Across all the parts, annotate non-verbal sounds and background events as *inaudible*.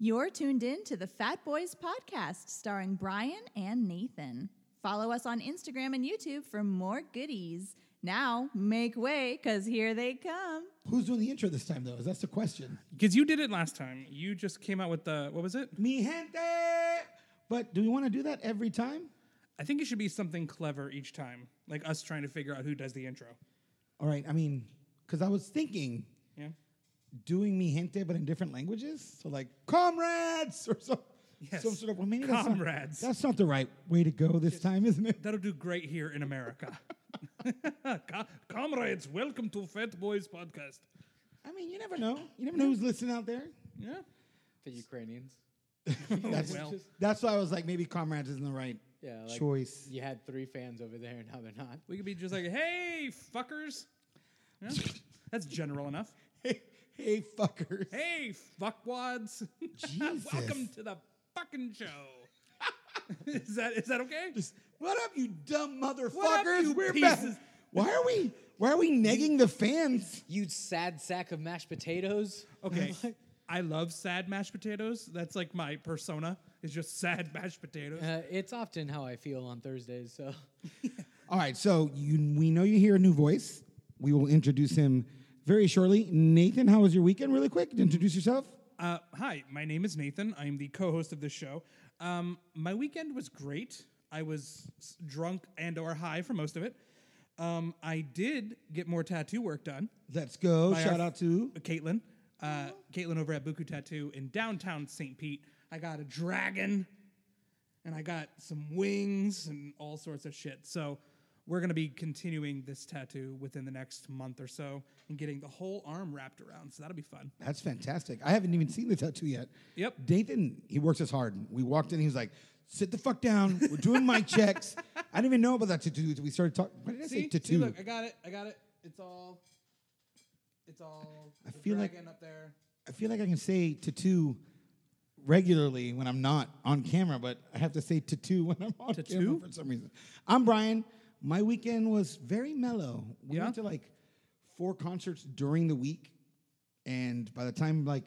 You're tuned in to the Fat Boys podcast starring Brian and Nathan. Follow us on Instagram and YouTube for more goodies. Now, make way because here they come. Who's doing the intro this time, though? Is that's the question? Because you did it last time. You just came out with the what was it? Mi gente. But do we want to do that every time? I think it should be something clever each time, like us trying to figure out who does the intro. All right. I mean, because I was thinking Yeah. Doing mi gente, but in different languages. So like comrades or some, Yes. some sort of. Well, maybe that's not- Comrades. That's not, the right way to go this time, isn't it? That'll do great here in America. *laughs* Comrades, welcome to Fat Boys Podcast. I mean, you never know. You never know who's listening out there. Yeah. The Ukrainians. *laughs* Oh, that's, well. that's why I was like, maybe comrades isn't the right Yeah, like choice. you had three fans over there, and now they're not. We could be just like, hey, fuckers. Yeah. *laughs* That's general enough. Hey, hey, fuckers. Hey, fuckwads. *laughs* Jesus. welcome to the fucking show. *laughs* is that is that okay? Just, what up, you dumb motherfuckers? What up, you We're pieces? back. Why are we? Why are we negging the fans? You sad sack of mashed potatoes. Okay. I love sad mashed potatoes. That's like my persona. It's just sad mashed potatoes. Uh, it's often how I feel on Thursdays. So *laughs* All right, so you, we know you hear a new voice. We will introduce him very shortly. Nathan, how was your weekend? Really quick, introduce yourself. Uh, hi, my name is Nathan. I'm the co-host of this show. Um, my weekend was great. I was s- drunk and or high for most of it. Um, I did get more tattoo work done. Let's go. By our Shout out to Caitlin. Uh, Caitlin over at Buku Tattoo in downtown St. Pete. I got a dragon and I got some wings and all sorts of shit. So we're going to be continuing this tattoo within the next month or so and getting the whole arm wrapped around. So that'll be fun. That's fantastic. I haven't even seen the tattoo yet. Yep. Nathan, he works as hard. We walked in, he was like, sit the fuck down. We're doing mic *laughs* checks. I didn't even know about that tattoo. until We started talking. What did I say? See, see, Tattoo. look, I got it. I got it. It's all. It's all. I feel like- up there. I feel like I can say tattoo regularly when I'm not on camera, but I have to say tattoo when I'm on camera for some reason. I'm Brian. My weekend was very mellow. We Yeah? went to like four concerts during the week, and by the time like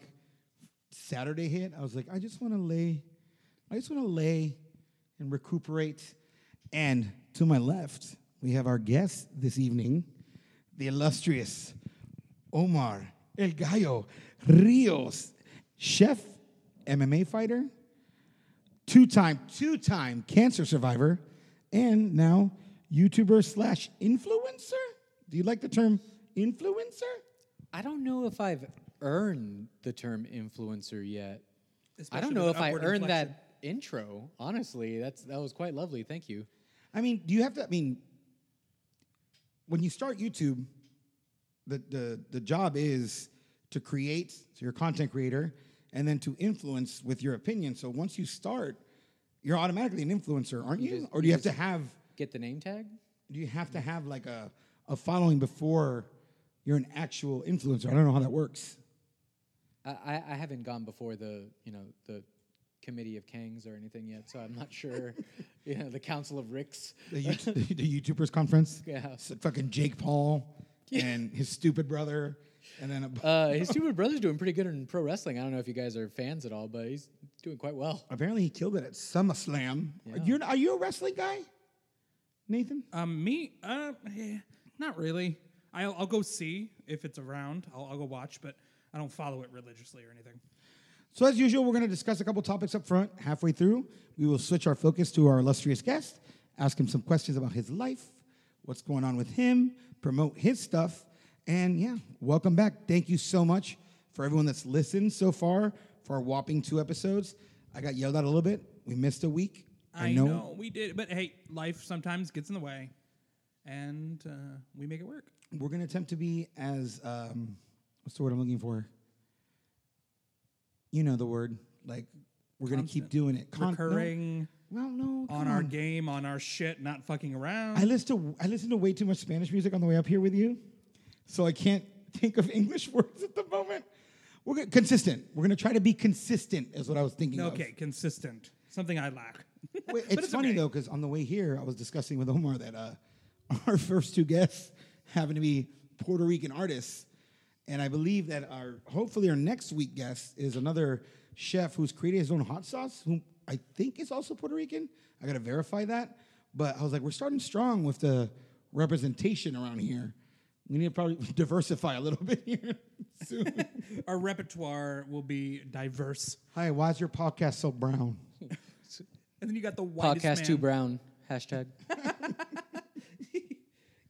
Saturday hit, I was like, I just want to lay, I just want to lay and recuperate. And to my left, we have our guest this evening, the illustrious Omar El Gallo Rios, chef, MMA fighter, two-time, two-time cancer survivor, and now YouTuber slash influencer. Do you like the term influencer? I don't know if I've earned the term influencer yet. I don't know if I earned inflection. that intro. Honestly, that's that was quite lovely. Thank you. I mean, do you have to? I mean, when you start YouTube, the the the job is to create. So you're a content creator, and then to influence with your opinion. So once you start, you're automatically an influencer, aren't you? just- or do you you have to have? Get the name tag? Do you have to have like a a following before you're an actual influencer? I don't know how that works. I, I, haven't gone before the you know the committee of kings or anything yet, so I'm not sure. *laughs* you know, the Council of Ricks. The, YouTube, *laughs* the YouTubers conference. Yeah. S- fucking Jake Paul and his stupid brother, and then a, Uh, his stupid brother's doing pretty good in pro wrestling. I don't know if you guys are fans at all, but he's doing quite well. Apparently, he killed it at SummerSlam. Yeah. You're, are you a wrestling guy, Nathan? Um, me, uh, eh, not really. I'll, I'll go see if it's around. I'll, I'll go watch, but I don't follow it religiously or anything. So, as usual, we're going to discuss a couple topics up front. Halfway through, we will switch our focus to our illustrious guest, ask him some questions about his life, what's going on with him, promote his stuff, and yeah, welcome back. Thank you so much for everyone that's listened so far for our whopping two episodes. I got yelled at a little bit. We missed a week. I know. we did, but hey, life sometimes gets in the way, and uh, we make it work. We're going to attempt to be as um, what's the word I'm looking for? You know the word. Like we're going to keep doing it. Con- no. Recurring Well, no. on come our game, on our shit, not fucking around. I listen to I listen to way too much Spanish music on the way up here with you, so I can't think of *laughs* English words at the moment. We're gonna, consistent. We're going to try to be consistent, is what I was thinking. of. okay, consistent. Something I lack. Wait, *laughs* But it's, funny okay. though because on the way here, I was discussing with Omar that uh, *laughs* our first two guests happen to be Puerto Rican artists, And I believe that our hopefully our next week guest is another chef who's created his own hot sauce, who I think is also Puerto Rican. I gotta verify that. But I was like, we're starting strong with the representation around here. We need to probably *laughs* diversify a little bit here soon. Our repertoire will be diverse. Hi, why is your podcast so brown? And then you got the whitest Podcast man. too brown. Hashtag. *laughs*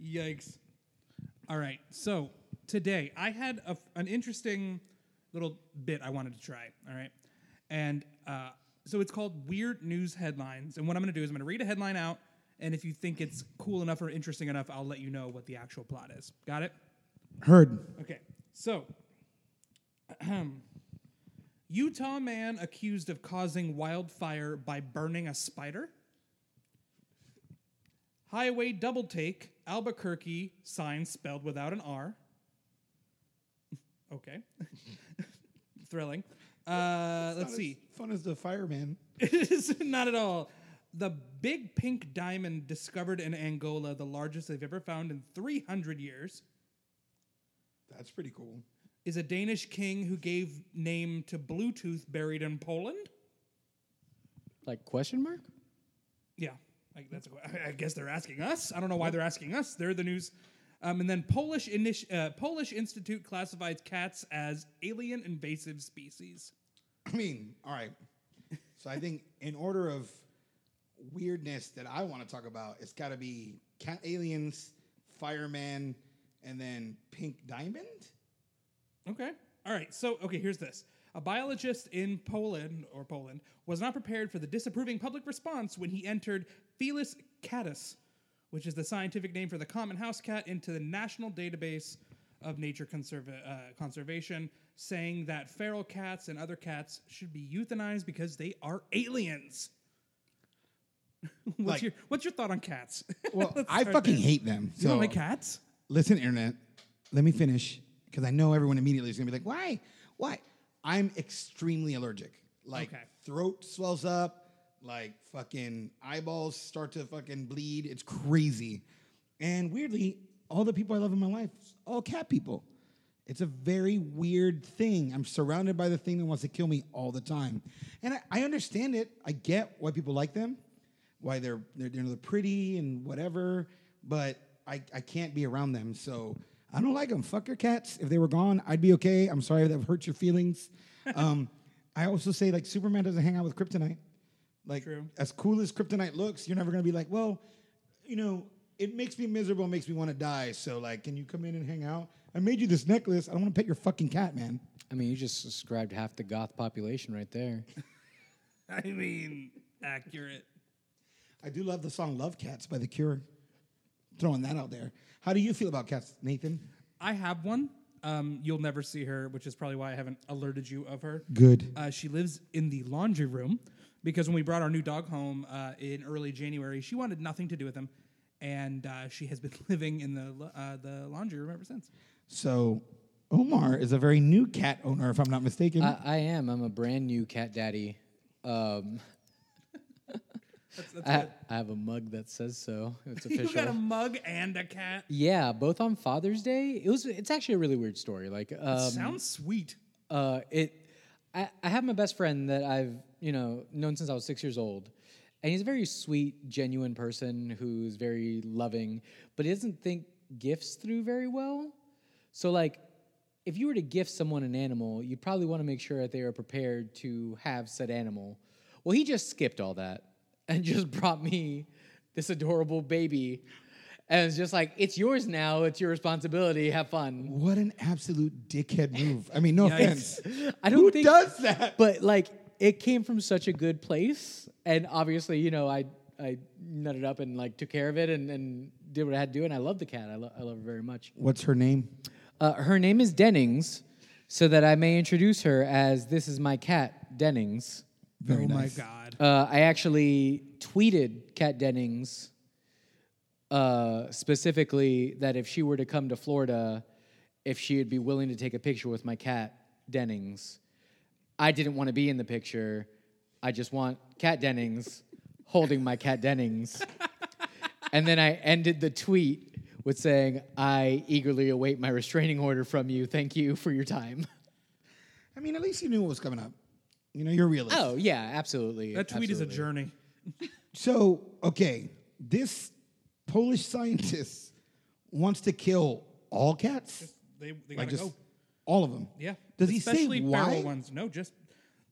Yikes. All right. So today I had a, an interesting little bit I wanted to try. All right. And uh, so it's called Weird News Headlines. And what I'm going to do is I'm going to read a headline out. And if you think it's cool enough or interesting enough, I'll let you know what the actual plot is. Got it? Heard. Okay. So *clears throat* Utah man accused of causing wildfire by burning a spider. Highway double take, Albuquerque sign spelled without an R. okay. *laughs* Thrilling. Uh, let's see. fun as the fireman. *laughs* It is not at all. The big pink diamond discovered in Angola, the largest they've ever found in 300 years, That's pretty cool. Is a Danish king who gave name to Bluetooth buried in Poland. Like question mark? Yeah, like that's. I- I guess they're asking us. I don't know why they're asking us. They're the news. Um, and then Polish initi- uh, Polish Institute classifies cats as alien invasive species. I mean, all right. So I think in order of weirdness that I want to talk about, it's got to be cat aliens, fireman, and then pink diamond. Okay. All right. So, okay, here's this. A biologist in Poland or Poland was not prepared for the disapproving public response when he entered Felis catus, which is the scientific name for the common house cat, into the National Database of Nature Conserva- uh, Conservation, saying that feral cats and other cats should be euthanized because they are aliens. *laughs* what's Like- your What's your thought on cats? *laughs* Well, Let's I start fucking there. hate them. You So don't like cats? listen, internet. Let me finish because I know everyone immediately is gonna be like, "Why? Why?" I'm extremely allergic. Like Okay. throat swells up, like fucking eyeballs start to fucking bleed. It's crazy. And weirdly, all the people I love in my life, all cat people. It's a very weird thing. I'm surrounded by the thing that wants to kill me all the time. And I, I understand it. I get why people like them, why they're they're, you know, they're pretty and whatever, but I, I can't be around them. So I don't like them. Fuck your cats. If they were gone, I'd be okay. I'm sorry that hurt your feelings. *laughs* um, I also say like Superman doesn't hang out with kryptonite. Like True. as cool as kryptonite looks, you're never gonna be like, well, you know, it makes me miserable, it makes me want to die. So like, can you come in and hang out? I made you this necklace. I don't want to pet your fucking cat, man. I mean, you just described half the goth population right there. *laughs* I mean, accurate. I do love the song "Love Cats" by The Cure. Throwing that out there. How do you feel about cats, Nathan? I have one. Um, you'll never see her, which is probably why I haven't alerted you of her. Good. Uh, she lives in the laundry room because when we brought our new dog home uh, in early January, she wanted nothing to do with him, and uh, she has been *laughs* living in the uh, the laundry room ever since. So Omar is a very new cat owner, if I'm not mistaken. I, I am. I'm a brand new cat daddy. Um, That's, that's I. I have a mug that says so. It's *laughs* You got a mug and a cat. yeah, both on Father's Day. It was. It's actually a really weird story. Like, um, Sounds sweet. uh, it. I, I have my best friend that I've you know known since I was six years old, and he's a very sweet, genuine person who's very loving, but he doesn't think gifts through very well. So like, if you were to gift someone an animal, you'd probably want to make sure that they are prepared to have said animal. Well, he just skipped all that and just *laughs* brought me this adorable baby. And it's just like, it's yours now. It's your responsibility. Have fun. what an absolute dickhead move. I mean, no offense. *laughs* I don't Who think does that? But like it came from such a good place, and obviously, you know, I I nutted up and like took care of it and, and did what I had to do, and I love the cat. I, lo- I love her very much. What's her name? Uh, her name is Dennings, so that I may introduce her as this is my cat Dennings. Very oh nice. my god. Uh, I actually tweeted Kat Dennings uh, specifically that if she were to come to Florida, if she would be willing to take a picture with my cat Dennings. I didn't want to be in the picture. I just want Kat Dennings holding my cat Dennings. *laughs* and then I ended the tweet with saying, "I eagerly await my restraining order from you. Thank you for your time." I mean, at least you knew what was coming up. You know, you're a realist. Oh yeah, absolutely. That tweet is a absolutely. journey. So, okay, this Polish scientist wants to kill all cats, They, they like gotta just go. all of them. Yeah. Does he Especially say feral why? ones. No, just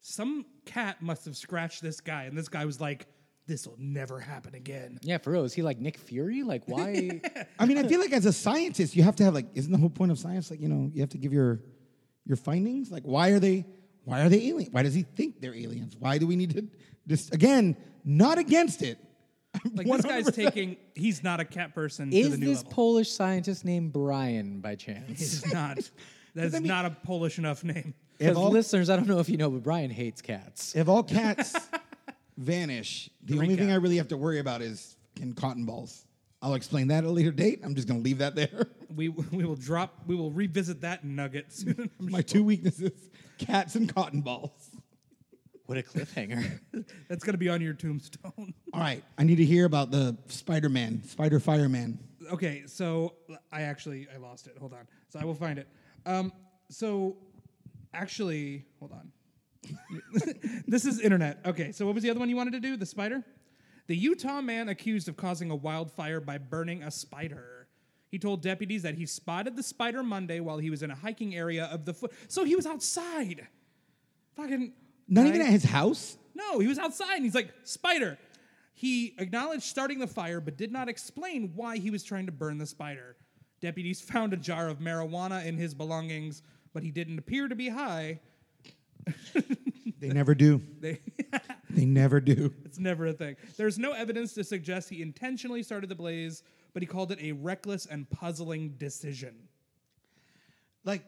some cat must have scratched this guy, and this guy was like, "This will never happen again." Yeah, for real. Is he like Nick Fury? Like *laughs* why? I mean, I feel like as a scientist, you have to have like, isn't the whole point of science like you know you have to give your your findings? Like, why are they why are they alien? Why does he think they're aliens? Why do we need to just again not against it? *laughs* Like this guy's taking. He's not a cat person. to the is new this level. Polish scientist named Brian by chance? He's not. *laughs* That is not a Polish enough name. If Because all, listeners, I don't know if you know, but Brian hates cats. if all *laughs* cats vanish, the only thing recap. I really have to worry about is can cotton balls. I'll explain that at a later date. I'm just gonna leave that there. We we will drop. We will revisit that nugget soon. I'm My two weaknesses: cats and cotton balls. What a cliffhanger. *laughs* That's gonna be on your tombstone. *laughs* All right, I need to hear about the Spider-Man, Spider Fireman. okay, so I actually I lost it. Hold on. So I will find it. Um, so actually, hold on. *laughs* this is internet. Okay, so what was the other one you wanted to do? The spider? The Utah man accused of causing a wildfire by burning a spider. He told deputies that he spotted the spider Monday while he was in a hiking area of the foot. So he was outside. Fucking Not even at his house. No, he was outside and he's like, Spider. He acknowledged starting the fire, but did not explain why he was trying to burn the spider. Deputies found a jar of marijuana in his belongings, but he didn't appear to be high. *laughs* They never do. They, They never do. *laughs* it's never a thing. There's no evidence to suggest he intentionally started the blaze, but he called it a reckless and puzzling decision. Like,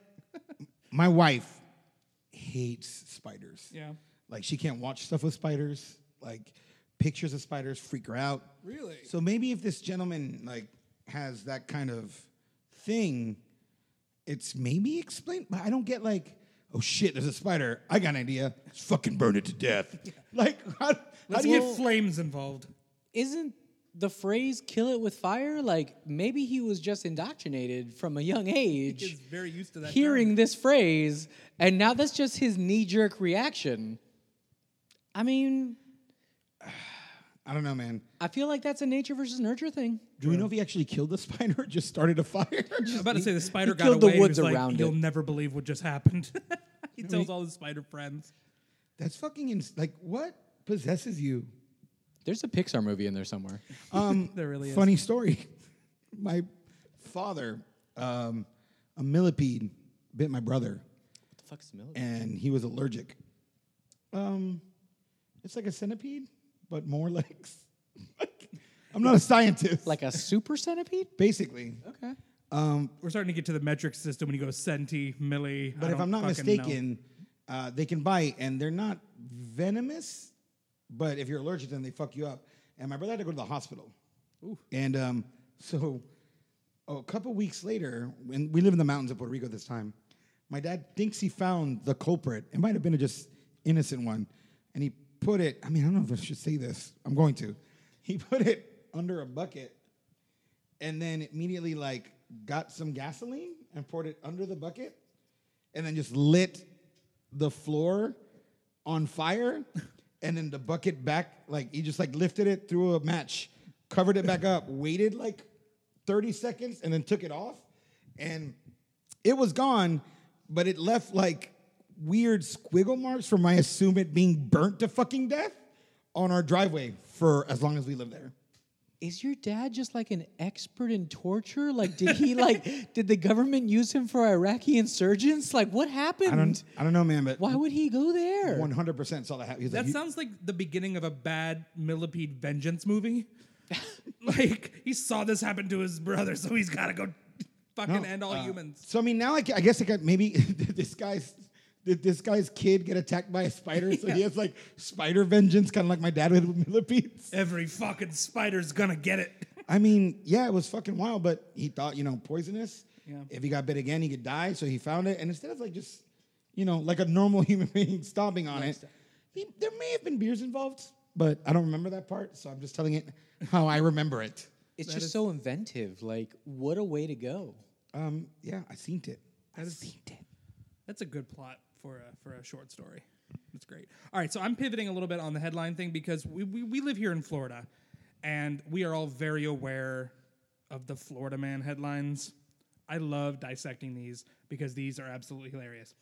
my wife hates spiders. Yeah. Like, she can't watch stuff with spiders. Like, pictures of spiders freak her out. Really? So maybe if this gentleman like has that kind of thing, it's maybe explained. But I don't get like, oh shit, there's a spider. I got an idea. Let's fucking burn it to death. *laughs* Like, how, how do you? get flames involved. Isn't the phrase "kill it with fire" like maybe he was just indoctrinated from a young age, He's very used to that. hearing term. this phrase, and now that's just his knee-jerk reaction? I mean, *sighs* I don't know, man. I feel like that's a nature versus nurture thing. Do we know if he actually killed the spider or just started a fire? *laughs* I'm about to say the spider got killed the away. and he woods was like, around You'll it." never believe what just happened. *laughs* he tells all his spider friends. That's fucking ins- like what possesses you? There's a Pixar movie in there somewhere. *laughs* Um, *laughs* There really is. funny story. *laughs* My father, um, a millipede, bit my brother, What the fuck's the milk? and he was allergic. Um, it's like a centipede, but more legs. I'm not a scientist. Like a super centipede? basically, Okay. um, We're starting to get to the metric system when you go centi, milli. I but if don't I'm not fucking know. mistaken, uh, they can bite, and they're not venomous. But if you're allergic, then they fuck you up. And my brother had to go to the hospital. Ooh. And um, *laughs* so a couple weeks later, when we live in the mountains of Puerto Rico this time, my dad thinks he found the culprit. It might have been a just innocent one. And he put it, I mean, I don't know if I should say this. I'm going to. He *laughs* put it under a bucket and then immediately like got some gasoline and poured it under the bucket and then just lit the floor on fire *laughs* and then the bucket back like he just like lifted it threw a match covered it back up *laughs* waited like 30 seconds and then took it off. And it was gone but it left like weird squiggle marks from I assume it being burnt to fucking death on our driveway for as long as we lived there Is your dad just like an expert in torture? Like, did he like, *laughs* did the government use him for Iraqi insurgents? Like, what happened? I don't I don't know man but Why would he go there? 100% saw that happen. He's like, That "You- sounds like the beginning of a bad millipede vengeance movie. *laughs* like he saw this happen to his brother, so he's got to go fucking No, end all uh, humans. So I mean, now I, gu- I guess I got maybe *laughs* this guy's did this guy's kid get attacked by a spider, so he has like spider vengeance, kind of like my dad with millipedes. Every fucking spider's gonna get it. I mean, yeah, it was fucking wild, but he thought you know poisonous. Yeah. If he got bit again, he could die. So he found it, and instead of like just you know like a normal *laughs* human being stomping on it, he, there may have been beers involved, but I don't remember that part. So I'm just telling it how I remember it. It's That just is- so inventive. Like, what a way to go. Um, yeah, I seen it. I That is- seen it. That's a good plot for a, for a short story. That's great. All right, so I'm pivoting a little bit on the headline thing because we, we, we live here in Florida, and we are all very aware of the Florida Man headlines. I love dissecting these because these are absolutely hilarious.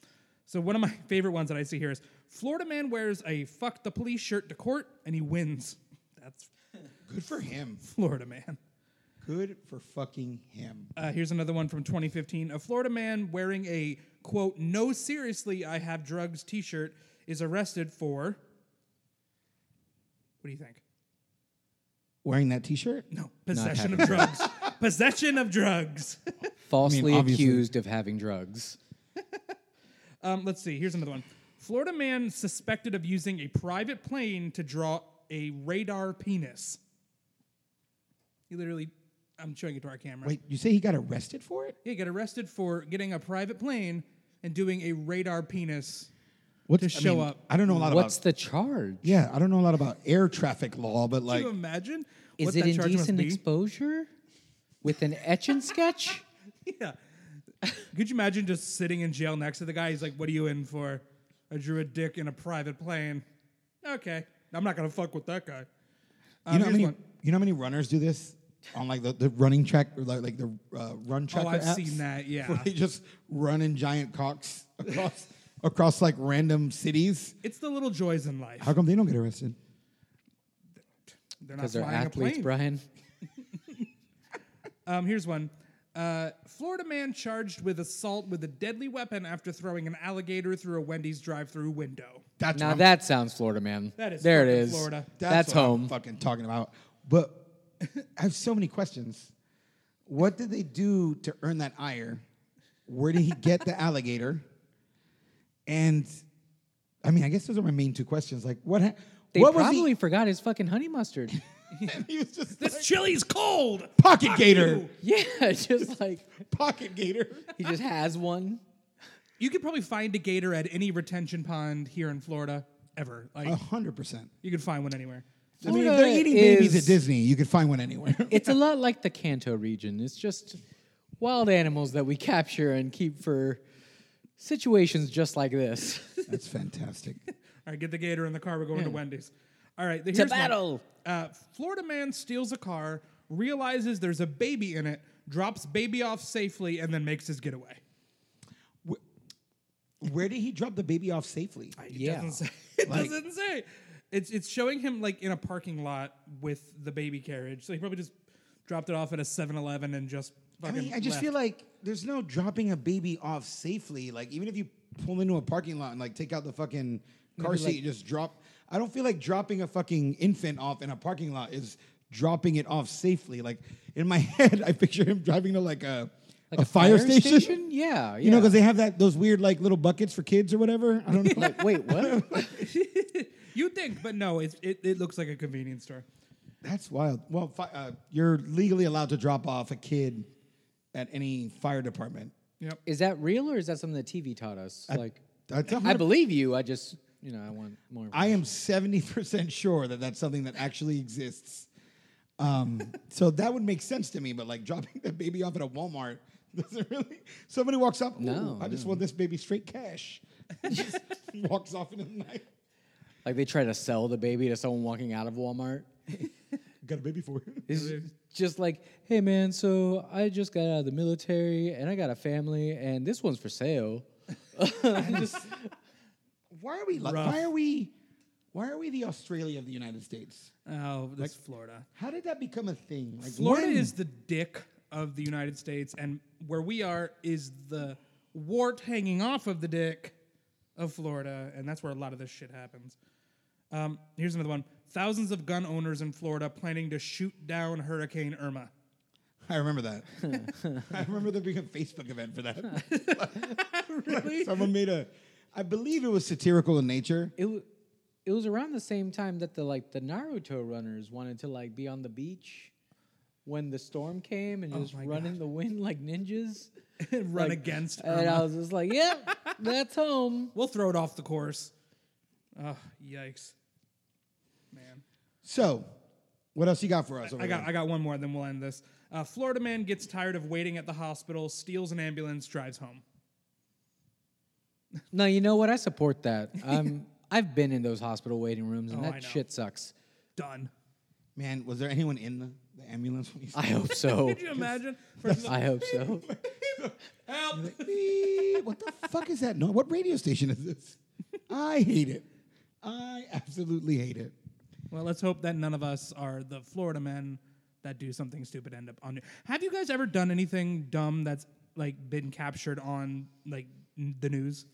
So one of my *laughs* favorite ones that I see here is Florida man wears a fuck the police shirt to court and he wins. That's Good for him. Florida man. Good for fucking him. Uh, here's another one from 2015. A Florida man wearing a quote, no, seriously, I have drugs t shirt is arrested for. What do you think? Wearing that T-shirt. No, possession of having drugs. *laughs* possession of drugs. *laughs* Falsely obviously- accused of having drugs. *laughs* um, let's see. Here's another one. Florida man suspected of using a private plane to draw a radar penis. He literally, I'm showing it to our camera. Wait, you say he got arrested for it? He got arrested for getting a private plane and doing a radar penis What's, to show up. I don't know a lot about What's about. the charge? yeah, I don't know a lot about air traffic law, but like, Can you imagine? Is what it that charge must indecent be? exposure with an etch and sketch? *laughs* Yeah. Could you imagine just sitting in jail next to the guy? He's like, "What are you in for?" I drew a dick in a private plane. Okay, I'm not gonna fuck with that guy. Um, you know how here's many? one. You know how many runners do this on like the, the running track or like, like the uh, run tracker Oh, I've apps? seen that. *laughs* Yeah, Where they just run in giant cocks across across like random cities. it's the little joys in life. How come they don't get arrested? They're not Because they're flying a athletes, plane. Brian. *laughs* Um, here's one. Uh, Florida man charged with assault with a deadly weapon after throwing an alligator through a Wendy's drive-through window. That's Now that sounds Florida, man. That is there it fucking. Florida. That's, what I'm home. fucking talking about. But *laughs* I have so many questions. What did they do to earn that ire? Where did he get the alligator? And I mean, I guess those are my main two questions. Like, what? Ha- They what was probably he? forgot his fucking honey mustard. *laughs* *laughs* he was just This like, chili's cold. pocket gator, you. yeah, just like pocket gator. he just has one. You could probably find a gator at any retention pond here in Florida ever. Like A hundred percent. you could find one anywhere. I mean, if they're eating babies is- at Disney. You could find one anywhere. *laughs* It's a *laughs* lot like the Kanto region. It's just wild animals that we *laughs* capture and keep for situations just like this. That's fantastic. All right, get the gator in the car. We're going to Wendy's. All right, here's to one. battle. Uh, Florida man steals a car, realizes there's a baby in it, drops baby off safely, and then makes his getaway. Where did he drop the baby off safely? It Yeah. doesn't say. It Like- doesn't say. It's it's showing him like in a parking lot with the baby carriage. So he probably just dropped it off at a 7-Eleven and just I fucking. mean, I just left. feel like there's no dropping a baby off safely. Like even if you pull into a parking lot and like take out the fucking car Maybe, seat, like- and just drop. I don't feel like dropping a fucking infant off in a parking lot is dropping it off safely. Like in my *laughs* head, I picture him driving to like a Like a, fire, station. Yeah, yeah. You know, because they have that those weird like little buckets for kids or whatever. I don't know. like, *laughs* wait, what? *laughs* you think, but no, it's, it it looks like a convenience store. That's wild. Well, fi- uh, you're legally allowed to drop off a kid at any fire department. Yep. is that real or is that something that TV taught us? like, That's a I hundred- believe you. I just, you know, I want more. I am 70% sure that that's something that actually exists. Um, so that would make sense to me, but like dropping that baby off at a Walmart *laughs* doesn't really. Somebody walks up, No, no, I just want this baby straight cash. *laughs* just walks off into the night. Like they try to sell the baby to someone walking out of Walmart. *laughs* Got a baby for you. It's just like, hey man, so I just got out of the military and I got a family and this one's for sale. *laughs* Just- Why are we? Like, Rough. why are we? Why are we the Australia of the United States? Oh, that's Florida. How did that become a thing? Like Florida when? is the dick of the United States, and where we are is the wart hanging off of the dick of Florida, and that's where a lot of this shit happens. Um, here's another one. one: thousands of gun owners in Florida planning to shoot down Hurricane Irma. I remember that. *laughs* I remember there being a Facebook event for that. *laughs* really? Someone made a. I believe it was satirical in nature. it, wa- it was around the same time that the like the Naruto runners wanted to like be on the beach when the storm came and just my run in the wind like ninjas. and *laughs* Run Like, against And I was just like, yep, that's home. We'll throw it off the course. Oh, yikes, man! So, What else you got for us? Over I got there? I got one more, then we'll end this. Uh, Florida man gets tired of waiting at the hospital, steals an ambulance, drives home. No, you know what? I support that. *laughs* Um, I've been in those hospital waiting rooms, and Oh, I that shit sucks. Done. Man, was there anyone in the, the ambulance when you I hope so. Could you imagine? *laughs* First, I hope so. help! Beep. what the fuck is that? No, what radio station is this? I hate it. I absolutely hate it. Well, let's hope that none of us are the Florida men that do something stupid end up on. Have you guys ever done anything dumb that's like been captured on like n- the news?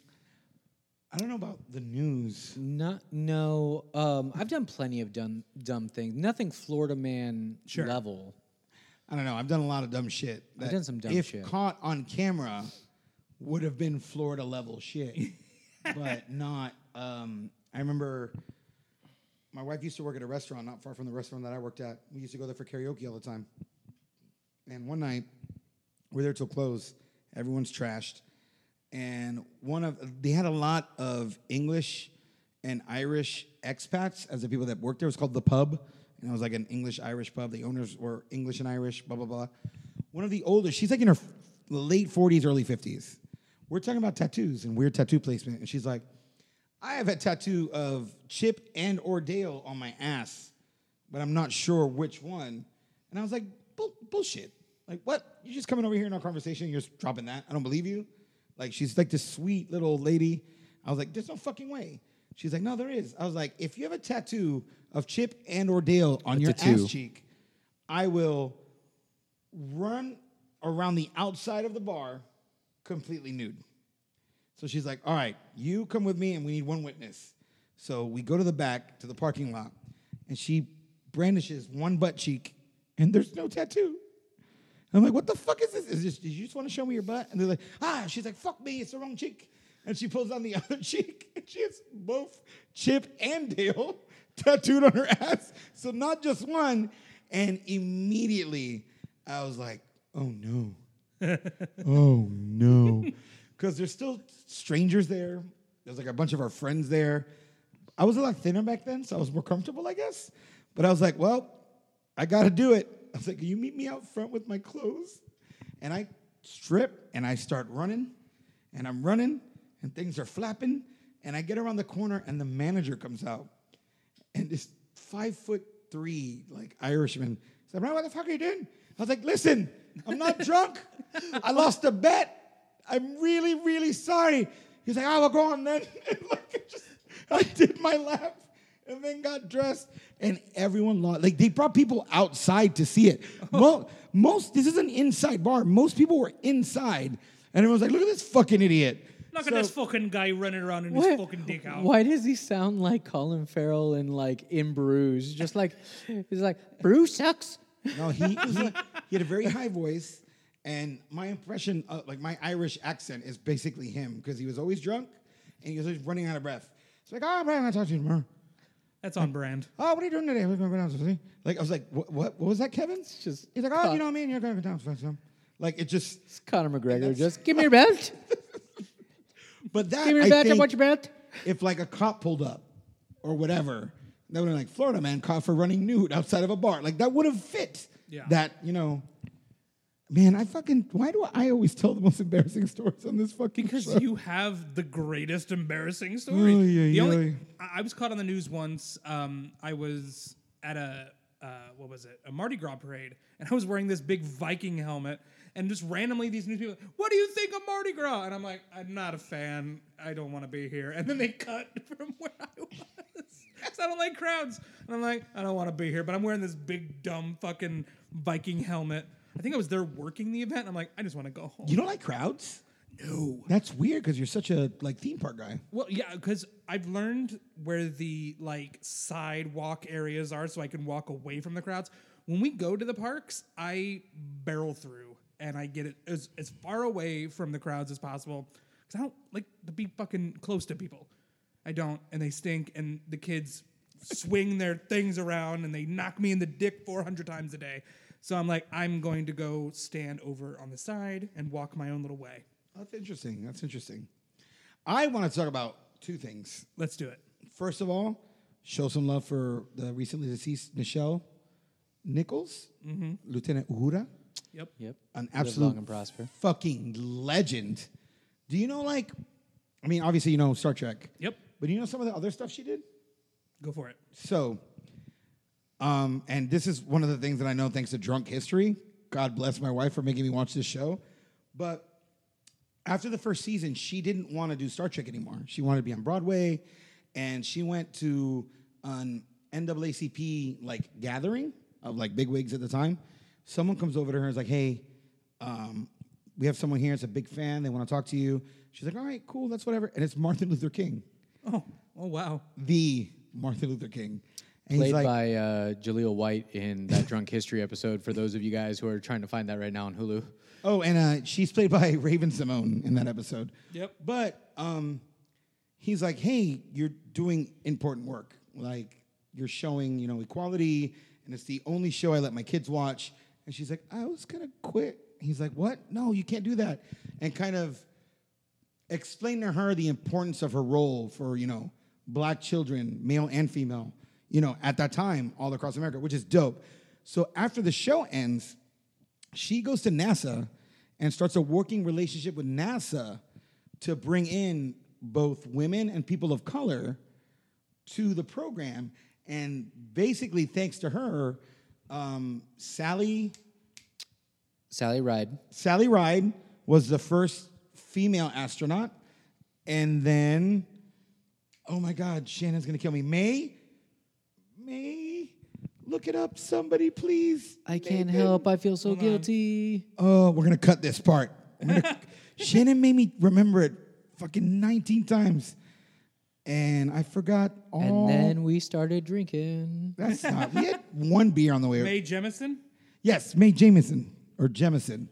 I don't know about the news. Not no. Um, I've done plenty of dumb dumb things. Nothing Florida man Sure. level. I don't know. I've done a lot of dumb shit. I've that done some dumb shit. if shit. caught on camera, would have been Florida level shit, *laughs* but not. Um, I remember my wife used to work at a restaurant not far from the restaurant that I worked at. We used to go there for karaoke all the time. And one night, we're there till close. Everyone's trashed, and one of they had a lot of English and Irish expats as the people that worked there. It was called the Pub, and it was like an English Irish pub. The owners were English and Irish. Blah blah blah. One of the oldest, she's like in her late forties, early fifties. We're talking about tattoos and weird tattoo placement, and she's like, "I have a tattoo of Chip and or Dale on my ass, but I'm not sure which one." And I was like, Bull- "Bullshit! Like what? You're just coming over here in our conversation? You're just dropping that? I don't believe you." Like she's like this sweet little lady. I was like, "There's no fucking way." She's like, "No, there is." I was like, "If you have a tattoo of Chip and or Dale on your tattoo. ass cheek, I will run around the outside of the bar completely nude." So she's like, "All right, you come with me, and we need one witness." So we go to the back to the parking lot, and she brandishes one butt cheek, and there's no tattoo. I'm like, what the fuck is this? Is this did you just want to show me your butt? And they're like, ah, she's like, fuck me, it's the wrong cheek. And she pulls on the *laughs* other cheek, and she has both Chip and Dale *laughs* tattooed on her ass. So not just one. And immediately I was like, oh no. *laughs* oh no. Because there's still strangers there. There's like a bunch of our friends there. I was a lot thinner back then, so I was more comfortable, I guess. But I was like, well, I got to do it. I was like, can you meet me out front with my clothes? And I strip and I start running, and I'm running, and things are flapping, and I get around the corner, and the manager comes out, and this five foot three like Irishman said, "Brian, what the fuck are you doing?" I was like, "Listen, I'm not drunk. I lost a bet. I'm really, really sorry." He's like, "Oh, well, go on then." *laughs* And like, I, just, I did my lap and then got dressed, and everyone lost. Like they brought people outside to see it. *laughs* Mo- most this is an inside bar. Most people were inside, and everyone's like, "Look at this fucking idiot." Look So- at this fucking guy running around in his fucking dick out. Why does he sound like Colin Farrell in like in Bruges? Just like he's like Bruges sucks. No, he, he he had a very high voice, and my impression, of, like my Irish accent, is basically him because he was always drunk and he was always running out of breath. It's like, oh, I'm going to talk to you tomorrow. That's on brand. Oh, what are you doing today? We're going to go down to the. Like I was like, what? What, what was that, Kevin? just He's like, oh, you know what I mean? You're going to go down to some. Like it just, It's Conor McGregor. Just give me your belt. *laughs* but that Give me your belt. I want your belt. if like a cop pulled up or whatever, they would have like Florida man caught for running nude outside of a bar. Like that would have fit. Yeah. That you know. Man, I fucking. Why do I always tell the most embarrassing stories on this fucking Because show? you have the greatest embarrassing story. Oy, the oy, only, oy. I I was caught on the news once. Um, I was at a uh, what was it? A Mardi Gras parade, and I was wearing this big Viking helmet. And just randomly, these news people, what do you think of Mardi Gras? And I'm like, I'm not a fan. I don't want to be here. And then they cut *laughs* from where I was. I don't like crowds. And I'm like, I don't want to be here. But I'm wearing this big, dumb, fucking Viking helmet. I think I was there working the event. I'm like, I just want to go home. You don't like crowds? No. That's weird because you're such a like theme park guy. Well, yeah, because I've learned where the like sidewalk areas are, so I can walk away from the crowds. When we go to the parks, I barrel through and I get it as, as far away from the crowds as possible because I don't like to be fucking close to people. I don't, and they stink, and the kids swing their things around and they knock me in the dick 400 times a day. So I'm like, I'm going to go stand over on the side and walk my own little way. That's interesting. That's interesting. I want to talk about two things. Let's do it. First of all, show some love for the recently deceased Nichelle Nichols, mm-hmm. Lieutenant Uhura, Yep. Yep. an absolute long and prosper. fucking legend. Do you know like? I mean, obviously you know Star Trek. Yep. But do you know some of the other stuff she did? Go for it. So, um, and this is one of the things that I know thanks to Drunk History. God bless my wife for making me watch this show. But after the first season, she didn't want to do Star Trek anymore. She wanted to be on Broadway, and she went to an NAACP like gathering of like bigwigs at the time. Someone comes over to her and is like, "Hey, um, we have someone here. It's a big fan. They want to talk to you." She's like, "All right, cool. That's whatever." And it's Martin Luther King, Oh, oh wow. the Martin Luther King. And Played like, by uh, Jaleel White in that Drunk History episode. For those of you guys who are trying to find that right now on Hulu. Oh, and uh, she's played by *laughs* Raven-Symoné in that episode. Yep. But um, he's like, "Hey, you're doing important work. Like you're showing, you know, equality, and it's the only show I let my kids watch." And she's like, "I was gonna quit." He's like, "What? No, you can't do that." And kind of explain to her the importance of her role for, you know, black children, male and female, you know, at that time all across America, which is dope. So after the show ends, she goes to NASA and starts a working relationship with NASA to bring in both women and people of color to the program. And basically, thanks to her, um, Sally Sally Ride. Sally Ride was the first female astronaut, and then, oh my God, Shannon's gonna kill me. May, May, look it up, somebody, please. I can't Nathan. help. I feel so guilty. Oh, we're gonna cut this part. We're gonna- *laughs* Shannon made me remember it fucking 19 times, and I forgot all. And then we started drinking. that's not. We had *laughs* one beer on the way. Mae Jemison. Yes, Mae Jameson or Jemison.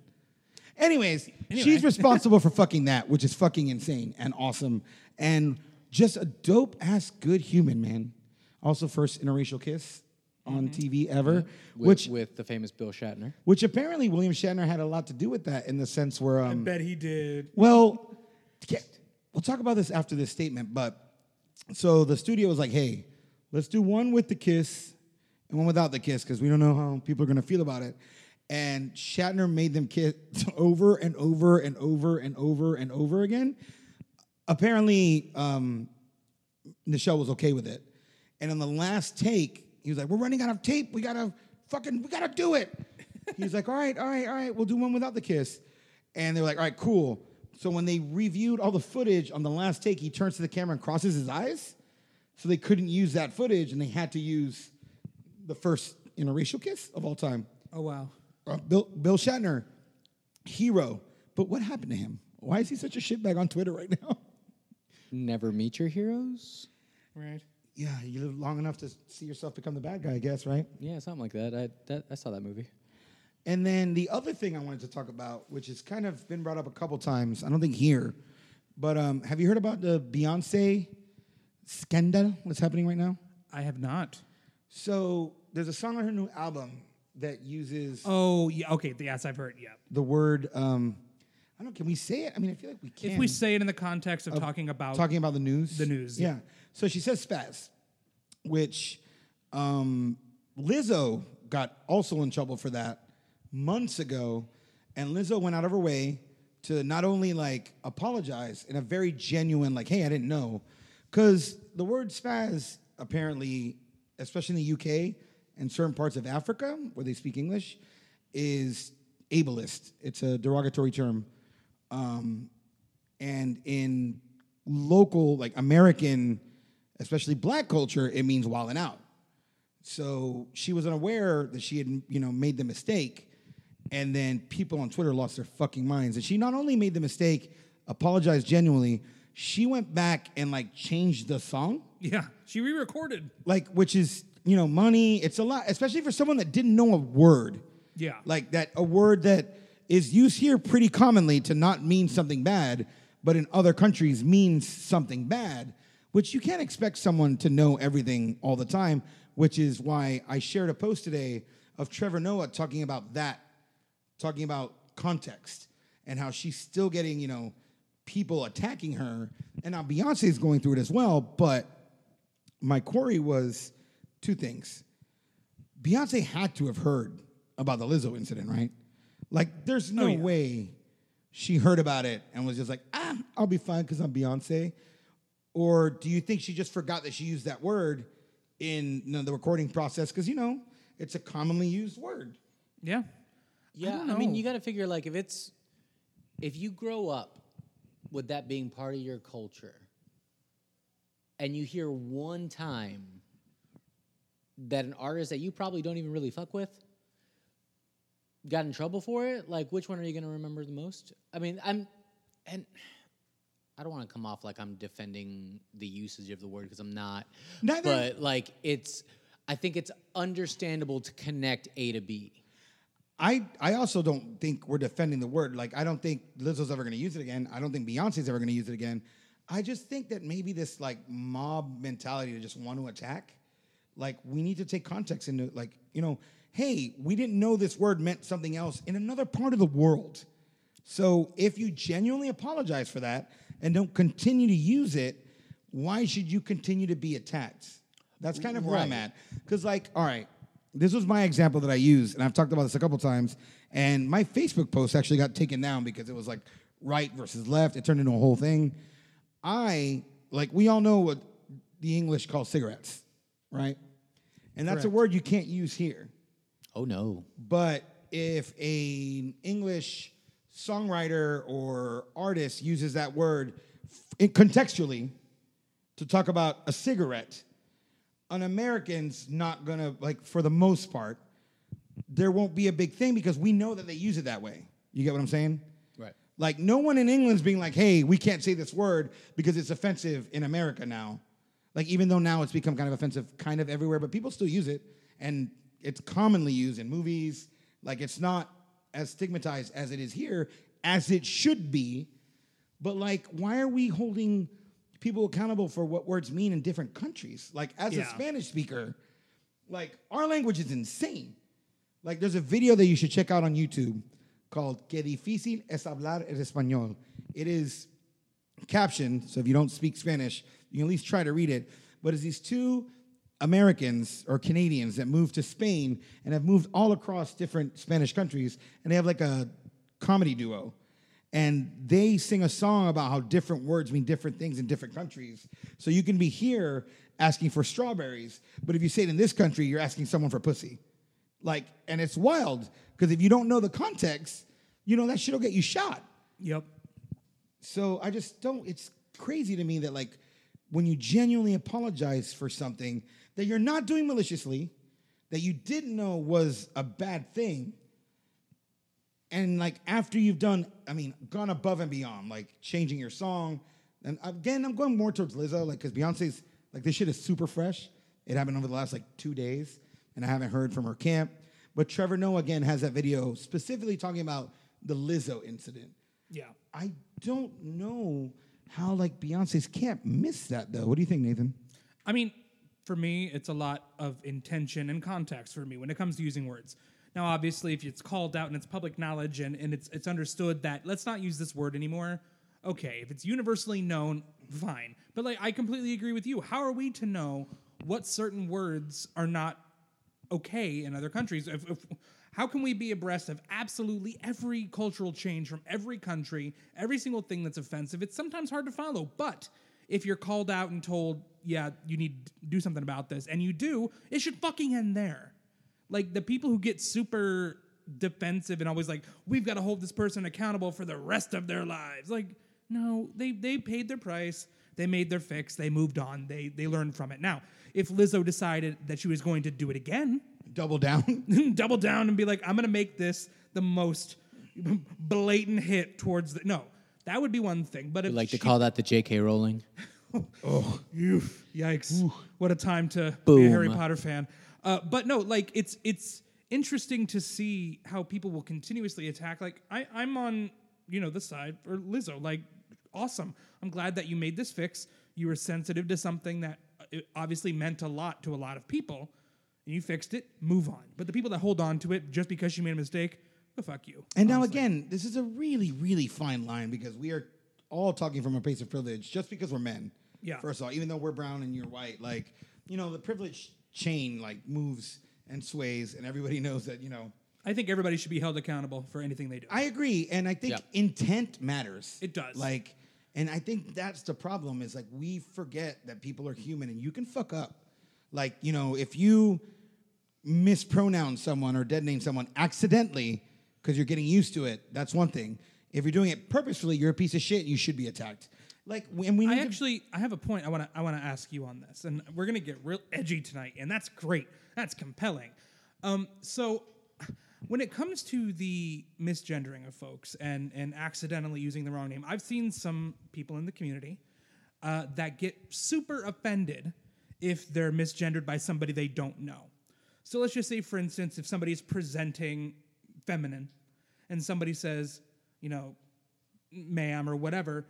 Anyways, she's *laughs* responsible for fucking that, which is fucking insane and awesome and just a dope ass good human, man. Also, first interracial kiss on TV ever, With, which with the famous Bill Shatner. which apparently William Shatner had a lot to do with that in the sense where I um, bet he did. well, yeah, we'll talk about this after this statement, but so the studio was like, hey, let's do one with the kiss and one without the kiss because we don't know how people are going to feel about it. And Shatner made them kiss *laughs* over and over and over and over and over again. Apparently, um, Nichelle was okay with it. And on the last take, he was like, "We're running out of tape. We gotta fucking, we gotta do it." *laughs* he was like, "All right, all right, all right. We'll do one without the kiss." And they were like, "All right, cool." So when they reviewed all the footage on the last take, he turns to the camera and crosses his eyes. So they couldn't use that footage, and they had to use the first interracial kiss of all time. Oh wow. Uh, Bill, Bill Shatner, hero. But what happened to him? Why is he such a shitbag on Twitter right now? Never meet your heroes. Right. Yeah, you live long enough to see yourself become the bad guy, I guess, right? Yeah, something like that. I that, I saw that movie. And then the other thing I wanted to talk about, which has kind of been brought up a couple times, I don't think here, but um, have you heard about the Beyonce scandal that's happening right now? I have not. So there's a song on her new album that uses Oh yeah. Okay. Yes, I've heard. Yeah. the word. Um, I don't. Can we say it? I mean, I feel like we can. If we say it in the context of talking about talking about the news. The news, Yeah. yeah. So she says spaz, which um, Lizzo got also in trouble for that months ago, and Lizzo went out of her way to not only like apologize in a very genuine, like, "Hey, I didn't know," because the word spaz apparently, especially in the UK and certain parts of Africa where they speak English, is ableist. It's a derogatory term. Um, and in local, like American, especially black culture, it means wilding out. So she was unaware that she had, you know, made the mistake, and then people on Twitter lost their fucking minds. And she not only made the mistake, apologized genuinely, she went back and like changed the song, yeah, she re-recorded. like which is you know money. It's a lot, especially for someone that didn't know a word. Yeah. Like that, a word that is used here pretty commonly to not mean something bad, but in other countries means something bad, which you can't expect someone to know everything all the time, which is why I shared a post today of Trevor Noah talking about that, talking about context and how she's still getting, you know, people attacking her. And now Beyonce is going through it as well, but my query was two things Beyonce had to have heard about the Lizzo incident, right? Like, there's no yeah. way she heard about it and was just like, ah, I'll be fine because I'm Beyonce. Or do you think she just forgot that she used that word in you know, the recording process? Because, you know, it's a commonly used word. Yeah. Yeah, don't I, mean, you got to figure like if it's if you grow up with that being part of your culture, and you hear one time that an artist that you probably don't even really fuck with got in trouble for it, like which one are you going to remember the most? I mean, I'm and I don't want to come off like I'm defending the usage of the word because I'm not. Neither- But like it's I think it's understandable to connect A to B. I, I also don't think we're defending the word. Like, I don't think Lizzo's ever going to use it again. I don't think Beyonce's ever going to use it again. I just think that maybe this like mob mentality to just want to attack, like we need to take context into like you know, hey, we didn't know this word meant something else in another part of the world. So if you genuinely apologize for that and don't continue to use it, why should you continue to be attacked? That's kind of where I'm at. Because like, all right, this was my example that I used, and I've talked about this a couple times. And my Facebook post actually got taken down because it was like right versus left. It turned into a whole thing. I like we all know what the English call cigarettes, right? And that's a word you can't use here. Oh no. But if an English songwriter or artist uses that word f- contextually to talk about a cigarette, an American's not gonna like for the most part, there won't be a big thing because we know that they use it that way. You get what I'm saying? Right. Like no one in England's being like, "Hey, we can't say this word because it's offensive in America now." Like even though now it's become kind of offensive kind of everywhere, but people still use it and it's commonly used in movies. Like it's not as stigmatized as it is here as it should be. But like why are we holding people accountable for what words mean in different countries? Like as a Spanish speaker, like our language is insane. Like there's a video that you should check out on YouTube called "Qué difícil es hablar el español." It is captioned, so if you don't speak Spanish, you can at least try to read it. But it's these two Americans or Canadians that moved to Spain and have moved all across different Spanish countries, and they have like a comedy duo. And they sing a song about how different words mean different things in different countries. So you can be here asking for strawberries, but if you say it in this country, you're asking someone for pussy. Like, and it's wild because if you don't know the context, you know that shit'll get you shot. Yep. So I just don't. It's crazy to me that like when you genuinely apologize for something that you're not doing maliciously, that you didn't know was a bad thing, and like after you've done, I mean, gone above and beyond, like changing your song. And again, I'm going more towards Lizzo, like because Beyonce's like this shit is super fresh. It happened over the last like two days, and I haven't heard from her camp. But Trevor Noah again has that video specifically talking about the Lizzo incident. Yeah. I don't know how like Beyonce's camp missed that though. What do you think, Nathan? I mean, for me, it's a lot of intention and context for me when it comes to using words. Now, obviously, if it's called out and it's public knowledge and, and it's it's understood that let's not use this word anymore. Okay, if it's universally known, fine. But like, I completely agree with you. How are we to know what certain words are not okay in other countries? If, if, how can we be abreast of absolutely every cultural change from every country, every single thing that's offensive? It's sometimes hard to follow, but if you're called out and told, yeah, you need to do something about this, and you do, it should fucking end there. Like the people who get super defensive and always like, we've got to hold this person accountable for the rest of their lives. Like, no, they they paid their price, they made their fix, they moved on, they they learned from it. Now, if Lizzo decided that she was going to do it again, Double down. *laughs* double down and be like, I'm gonna make this the most blatant hit towards the no. That would be one thing, but if We like to call that the J.K. Rowling. *laughs* Oof, yikes! What a time to be a Harry Potter fan. Uh, but no, like it's it's interesting to see how people will continuously attack. Like I, I'm on you know the side for Lizzo. Like awesome. I'm glad that you made this fix. You were sensitive to something that uh, obviously meant a lot to a lot of people, and you fixed it. Move on. But the people that hold on to it just because she made a mistake, go fuck you. and now again, this is a really, really fine line because we are all talking from a place of privilege just because we're men. Yeah. First of all, even though we're brown and you're white, like, you know, the privilege chain like moves and sways, and everybody *laughs* knows that you know. I think everybody should be held accountable for anything they do. I agree, and I think Yeah. intent matters. It does. Like, and I think that's the problem is like we forget that people are human and you can fuck up. Like, you know, if you mispronounce someone or dead name someone accidentally because you're getting used to it, that's one thing. If you're doing it purposefully, you're a piece of shit. You should be attacked. Like, and we need I actually I have a point I want to I want to ask you on this, and we're gonna get real edgy tonight, and that's great. That's compelling. Um, so when it comes to the misgendering of folks and and accidentally using the wrong name, I've seen some people in the community uh, that get super offended if they're misgendered by somebody they don't know. So let's just say, for instance, if somebody's presenting feminine, and somebody says, you know, ma'am or whatever,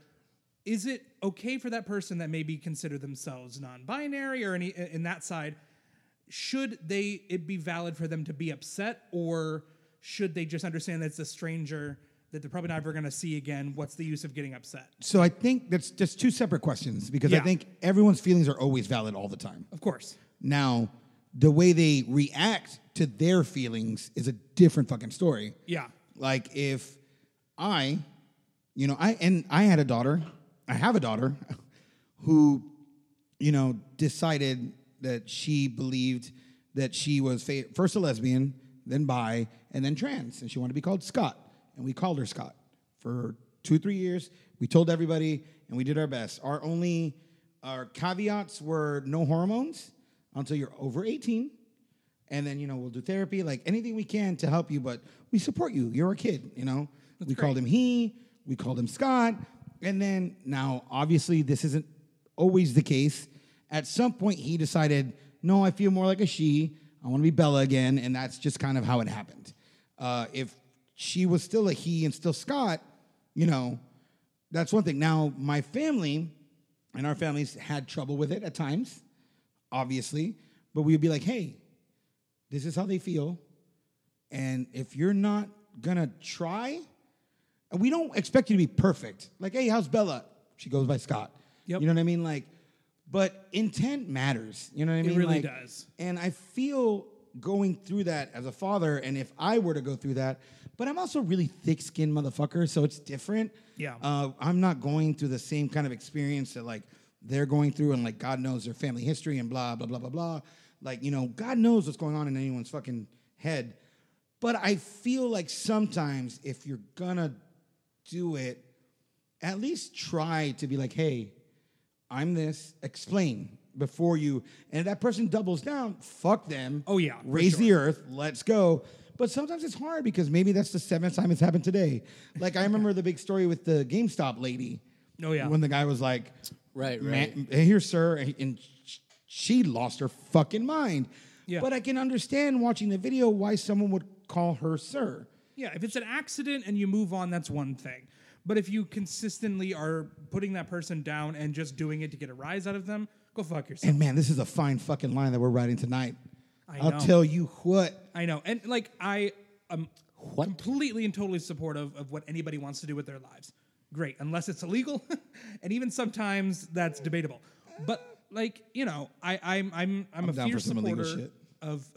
is it okay for that person that maybe consider themselves non-binary or any in that side? Should they it be valid for them to be upset, or should they just understand that it's a stranger that they're probably never going to see again? What's the use of getting upset? so I think that's just two separate questions because I think everyone's feelings are always valid all the time. Of course, Now, the way they react to their feelings is a different fucking story. yeah, Like if I, you know, I and I had a daughter, I have a daughter *laughs* who, you know, decided that she believed that she was fa- first a lesbian, then bi, and then trans, and she wanted to be called Scott, and we called her Scott for two, three years. We told everybody, and we did our best. Our only our caveats were no hormones until you're over 18 and then you know we'll do therapy like anything we can to help you but we support you. You're a kid you know? We called him he we called him scott and then now obviously this isn't always the case. At some point he decided no i feel more like a she. I want to be bella again and that's just kind of how it happened. Uh, if she was still a he and still scott you know that's one thing. Now my family and our families had trouble with it at times obviously but we would be like hey this is how they feel. And if you're not gonna try, and we don't expect you to be perfect. Like, hey, how's Bella? She goes by Scott. Yep. You know what I mean? Like, but intent matters. You know what I mean? It really Like, does. And I feel going through that as a father, and if I were to go through that, but I'm also really thick-skinned motherfucker, so it's different. Yeah. Uh, I'm not going through the same kind of experience that like they're going through, and like God knows their family history and blah blah blah blah blah. Like you know, God knows what's going on in anyone's fucking head. But I feel like sometimes if you're gonna do it, at least try to be like, hey, I'm this. Explain before you. And if that person doubles down, fuck them. Oh, yeah, raise the earth. Let's go. But sometimes it's hard because maybe that's the seventh time it's happened today. Like I remember the big story with the GameStop lady. Oh, yeah. When the guy was like, Right, "Man, here, sir," and she lost her fucking mind. Yeah. But I can understand watching the video why someone would call her sir. Yeah, if it's an accident and you move on, that's one thing. But if you consistently are putting that person down and just doing it to get a rise out of them, go fuck yourself. And man, this is a fine fucking line that we're writing tonight. I I'll tell you what. I know. And like I am What? completely and totally supportive of what anybody wants to do with their lives. Great, unless it's illegal. *laughs* and even sometimes that's debatable. But like, you know, I, I'm I'm I'm, I'm a fierce supporter shit. of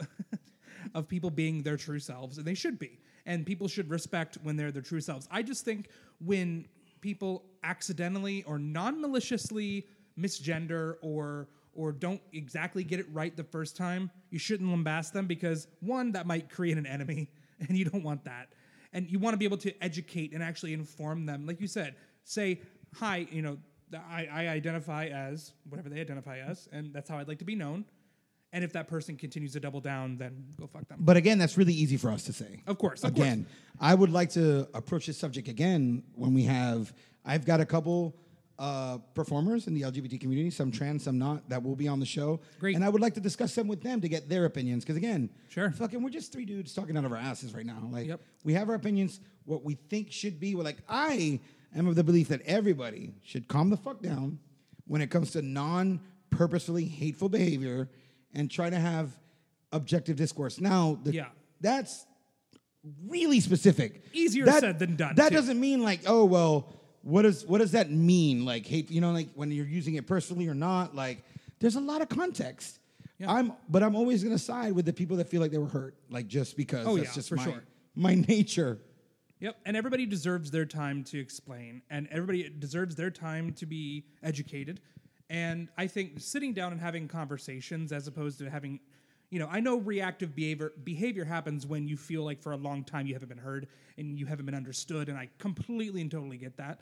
*laughs* of people being their true selves, and they should be. And people should respect when they're their true selves. I just think when people accidentally or non-maliciously misgender or or don't exactly get it right the first time, you shouldn't lambast them because one, that might create an enemy, *laughs* and you don't want that. And you want to be able to educate and actually inform them. Like you said, say, hi, you know, I, I identify as whatever they identify as, and that's how I'd like to be known. And if that person continues to double down, then go fuck them. But again, that's really easy for us to say. Of course, of course. again, I would like to approach this subject again when we have. I've got a couple uh, performers in the LGBT community, some trans, some not, that will be on the show. Great. And I would like to discuss them with them to get their opinions. Because again, Sure. fucking, we're just three dudes talking out of our asses right now. Like, Yep. we have our opinions, what we think should be. We're like, I am of the belief that everybody should calm the fuck down when it comes to non purposefully hateful behavior and try to have objective discourse. Now, the, Yeah. that's really specific. Easier said than done, That too. doesn't mean like, oh well, what does what does that mean? Like hate, you know, like when you're using it personally or not. Like, there's a lot of context. Yeah. I'm, but I'm always gonna side with the people that feel like they were hurt, like just because Oh, that's yeah, just for my sure. my *laughs* nature. Yep, and everybody deserves their time to explain, and everybody deserves their time to be educated. And I think sitting down and having conversations, as opposed to having, you know, I know reactive behavior behavior happens when you feel like for a long time you haven't been heard and you haven't been understood, and I completely and totally get that.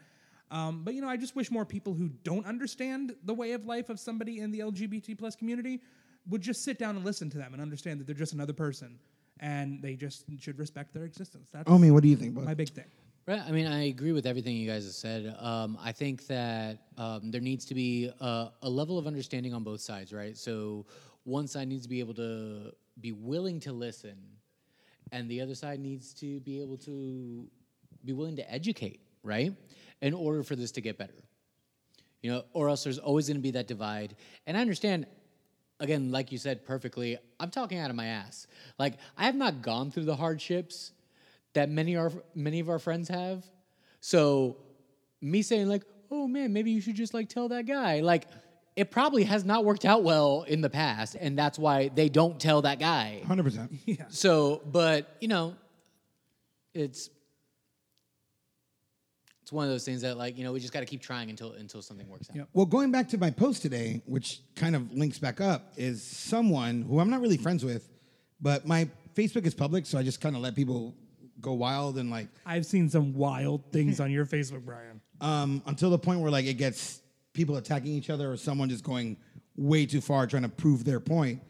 Um, but you know, I just wish more people who don't understand the way of life of somebody in the LGBT plus community would just sit down and listen to them and understand that they're just another person, and they just should respect their existence. That's Omi, what do you think, bud? my big thing. Right. I mean, I agree with everything you guys have said. Um, I think that um, there needs to be a, a level of understanding on both sides, right? So one side needs to be able to be willing to listen, and the other side needs to be able to be willing to educate, right? In order for this to get better. You know, or else there's always going to be that divide. And I understand, again, like you said perfectly, I'm talking out of my ass. Like, I have not gone through the hardships that many are many of our friends have. So me saying like, "Oh man, maybe you should just like tell that guy." Like it probably has not worked out well in the past and that's why they don't tell that guy. Hundred percent. Yeah. *laughs* So, but you know, it's it's one of those things that like, you know, we just got to keep trying until until something works out. Yep. Well, going back to my post today, which kind of links back up, is someone who I'm not really friends with, but my Facebook is public, so I just kind of let people go wild and like I've seen some wild things on your Facebook, Brian. *laughs* um, until the point where like it gets people attacking each other or someone just going way too far trying to prove their point.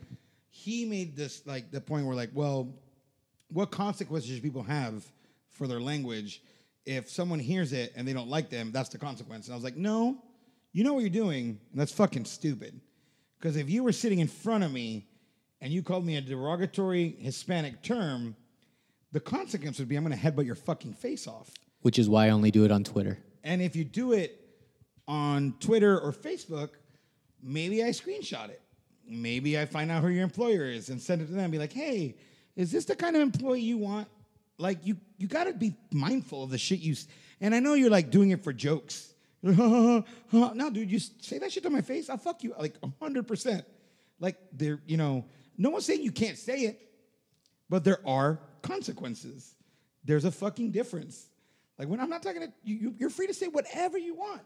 He made this like the point where like, well, what consequences should people have for their language? If someone hears it and they don't like them, that's the consequence. And I was like, no, you know what you're doing, and that's fucking stupid. Because if you were sitting in front of me and you called me a derogatory Hispanic term, the consequence would be I'm gonna headbutt your fucking face off. Which is why I only do it on Twitter. And if you do it on Twitter or Facebook, maybe I screenshot it. Maybe I find out who your employer is and send it to them and be like, hey, is this the kind of employee you want? Like you you gotta be mindful of the shit you and I know you're like doing it for jokes. *laughs* no, dude, you say that shit to my face, I'll fuck you like hundred percent. Like there, you know, no one's saying you can't say it, but there are consequences. There's a fucking difference. Like when I'm not talking to you- you're free to say whatever you want.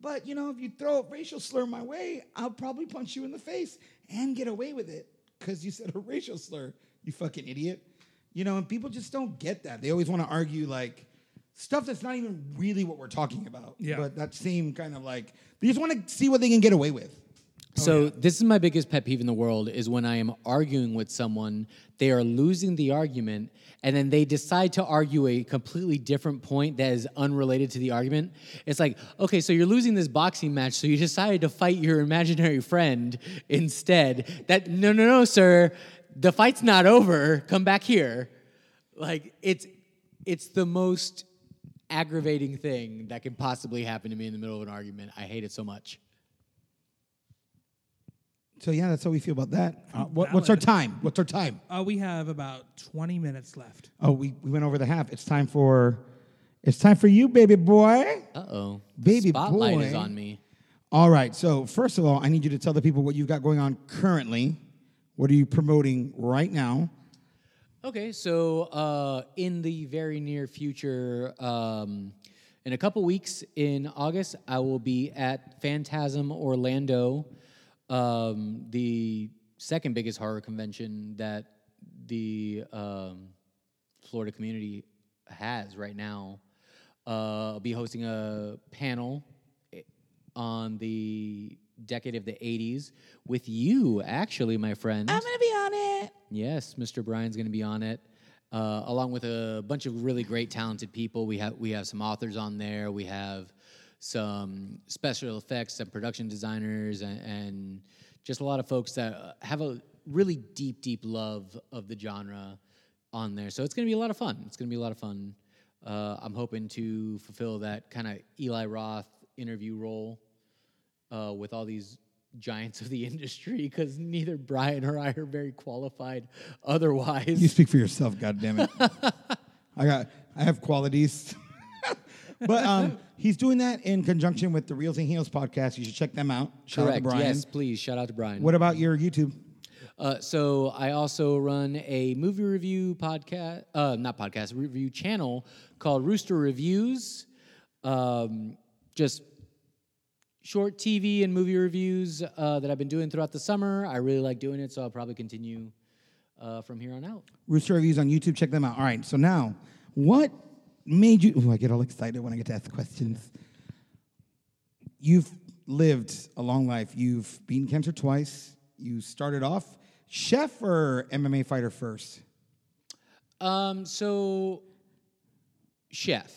But you know, if you throw a racial slur my way, I'll probably punch you in the face and get away with it because you said a racial slur. You fucking idiot. You know, and people just don't get that. They always want to argue like stuff that's not even really what we're talking about. Yeah. But that same kind of like they just want to see what they can get away with. Oh, so this is my biggest pet peeve in the world is when I am arguing with someone, they are losing the argument, and then they decide to argue a completely different point that is unrelated to the argument. It's like, okay, so you're losing this boxing match, so you decided to fight your imaginary friend instead. That no, no, no, sir, the fight's not over. Come back here. Like it's it's the most aggravating thing that can possibly happen to me in the middle of an argument. I hate it so much. So yeah, that's how we feel about that. Uh, what, what's our time? What's our time? Uh, we have about 20 minutes left. Oh, we, we went over the half. It's time for it's time for you, baby boy. Uh oh. Baby Spotlight is on me. All right. So first of all, I need you to tell the people what you've got going on currently. What are you promoting right now? Okay, so uh, in the very near future, um, in a couple weeks in August, I will be at Phantasm Orlando, um, the second biggest horror convention that the um, Florida community has right now. Uh, I'll be hosting a panel eh, on the decade of the 80s with you, actually, my friend. I'm gonna be on it. Yes, Mr. Brian's going to be on it, uh, along with a bunch of really great, talented people. We have we have some authors on there. We have some special effects and production designers, and, and just a lot of folks that have a really deep, deep love of the genre on there. So it's going to be a lot of fun. It's going to be a lot of fun. Uh, I'm hoping to fulfill that kind of Eli Roth interview role uh, with all these giants of the *laughs* industry because neither Brian or I are very qualified otherwise. You speak for yourself, God damn it. *laughs* I got I have qualities. *laughs* but um, he's doing that in conjunction with the Reels and Heels podcast. You should check them out. Shout out to Brian. Yes, please. Shout out to Brian. What about your YouTube? Uh, so I also run a movie review podcast, uh, not podcast, review channel called Rooster Reviews. Um, just short TV and movie reviews uh, that I've been doing throughout the summer. I really like doing it, so I'll probably continue uh, from here on out. Rooster Reviews on YouTube. Check them out. All right. So now, what made you? Ooh, I get all excited when I get to ask questions. You've lived a long life. You've beaten cancer twice. You started off chef or MMA fighter first. Um, so chef.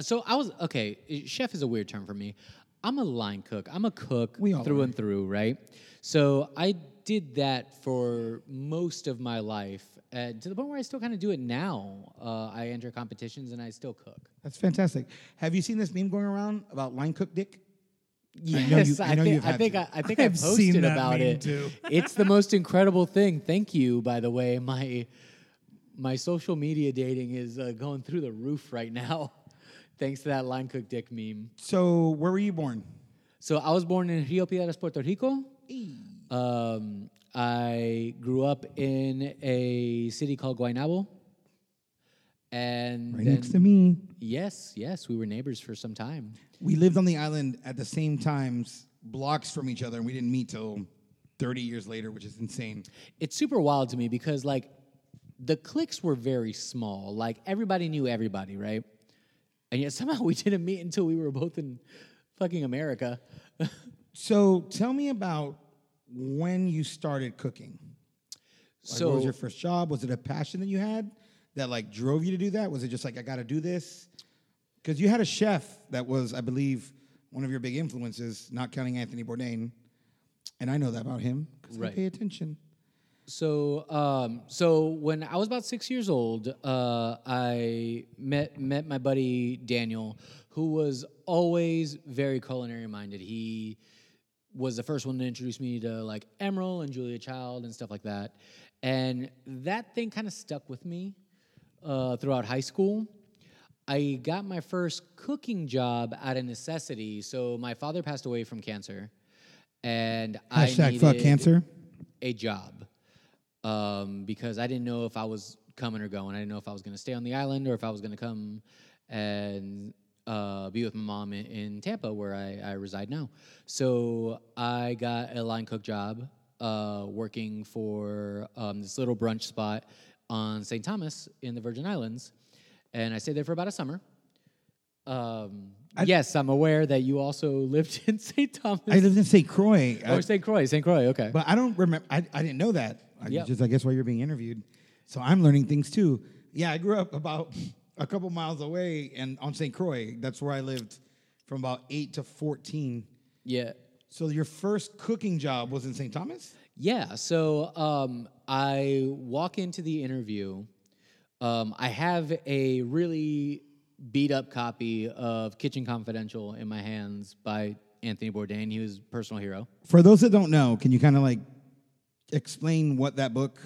So I was okay. Chef is a weird term for me. I'm a line cook. I'm a cook through are. and through, right? So I did that for most of my life, uh, to the point where I still kind of do it now. Uh, I enter competitions and I still cook. That's fantastic. Have you seen this meme going around about line cook dick? Yes, know you- I I, know think I think, I, I think I, I seen posted about it. too. *laughs* it's the most incredible thing. Thank you, by the way. My my social media dating is uh, going through the roof right now, *laughs* thanks to that line cook dick meme. So, where were you born? So I was born in Rio Piedras, Puerto Rico. Um, I grew up in a city called Guaynabo. And Right then- next to me. Yes, yes, we were neighbors for some time. We lived on the island at the same times, blocks from each other, and we didn't meet till 30 years later, which is insane. It's super wild to me because like the cliques were very small. Like everybody knew everybody, right? And yet somehow *laughs* we didn't meet until we were both in fucking America. *laughs* So, tell me about when you started cooking. Like, so what was your first job? Was it a passion that you had that like drove you to do that? Was it just like I got to do this? Because you had a chef that was, I believe, one of your big influences, not counting Anthony Bourdain, and I know that about him because I pay attention. So, um, so when I was about six years old, uh, I met met my buddy Daniel, who was always very culinary minded. He was the first one to introduce me to like Emeril and Julia Child and stuff like that, and that thing kind of stuck with me uh, throughout high school. I got my first cooking job out of necessity. So my father passed away from cancer, and I Hashtag fuck needed cancer. a job um, because I didn't know if I was coming or going. I didn't know if I was going to stay on the island or if I was going to come and uh, be with my mom in, in Tampa, where I, I reside now. So I got a line cook job uh, working for um, this little brunch spot on St. Thomas in the Virgin Islands. And I stayed there for about a summer. Um, yes, I'm aware that you also *laughs* lived in St. Thomas. I lived in St. Croix. I- or St. Croix, St. Croix, okay. But I don't remember. I, I didn't know that. I Yep. just I guess why you're being interviewed, so I'm learning things too. Yeah, I grew up about a couple miles away and on St. Croix. That's where I lived from about eight to fourteen. yeah. So your first cooking job was in St. Thomas. Yeah, so um, I walk into the interview. Um, I have a really beat up copy of Kitchen Confidential in my hands by Anthony Bourdain. He was a personal hero. For those that don't know, can you kind of like explain what that book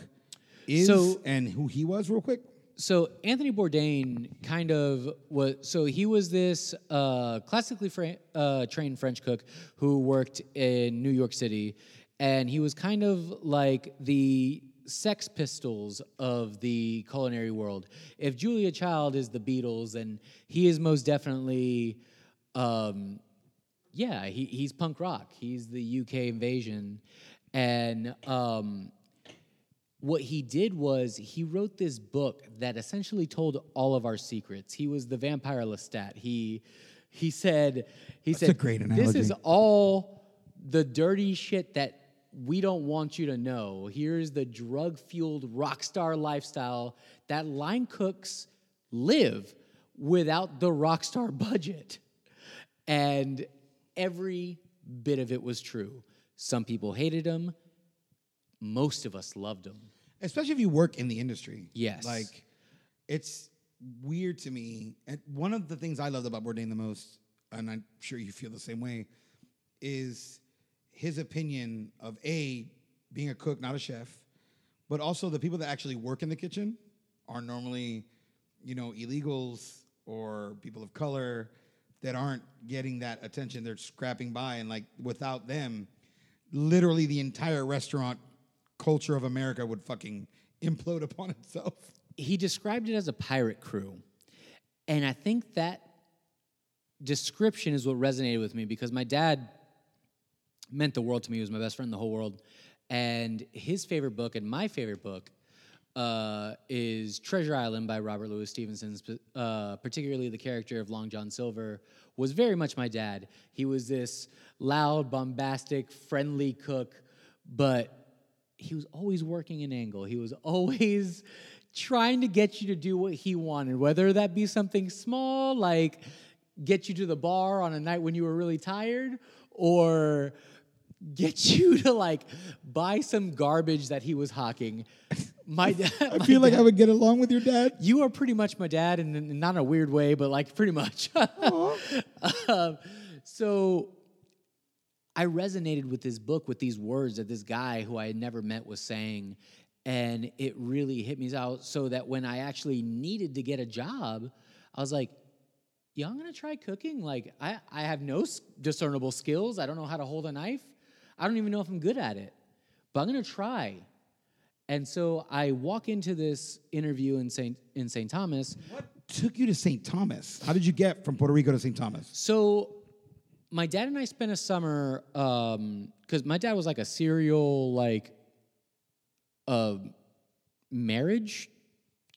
is So- and who he was, real quick? So Anthony Bourdain kind of was. So he was this uh, classically fra- uh, trained French cook who worked in New York City, and he was kind of like the Sex Pistols of the culinary world. If Julia Child is the Beatles, then he is most definitely. Um, yeah, he, he's punk rock. He's the UK invasion, and um, what he did was he wrote this book that essentially told all of our secrets. He was the vampire Lestat. He he said he That's said great This is all the dirty shit that we don't want you to know. Here's the drug-fueled rock star lifestyle that line cooks live without the rock star *laughs* budget. And every bit of it was true. Some people hated him. Most of us loved him. especially if you work in the industry. Yes. Like, it's weird to me. And one of the things I loved about Bourdain the most, and I'm sure you feel the same way, is his opinion of A, being a cook, not a chef, but also the people that actually work in the kitchen are normally, you know, illegals or people of color that aren't getting that attention. They're scrapping by, and like without them, literally the entire restaurant culture of America would fucking implode upon itself. he described it as a pirate crew. And I think that description is what resonated with me because my dad meant the world to me. He was my best friend in the whole world. And his favorite book and my favorite book uh, is Treasure Island by Robert Louis Stevenson, uh, particularly the character of Long John Silver, was very much my dad. He was this loud, bombastic, friendly cook, but he was always working an angle. He was always trying to get you to do what he wanted, whether that be something small like get you to the bar on a night when you were really tired or get *laughs* you to like buy some garbage that he was hawking. My *laughs* dad, I feel like I would get along with your dad. you are pretty much my dad, and not in a weird way, but like pretty much. *laughs* um, so I resonated with this book, with these words that this guy who I had never met was saying, and it really hit me out. So that when I actually needed to get a job, I was like, "Yeah, I'm gonna try cooking. Like, I I have no discernible skills. I don't know how to hold a knife. I don't even know if I'm good at it, but I'm gonna try." And so I walk into this interview in St. in St. Thomas. What took you to St. Thomas? How did you get from Puerto Rico to St. Thomas? So my dad and I spent a summer because my dad was like a serial like uh, marriage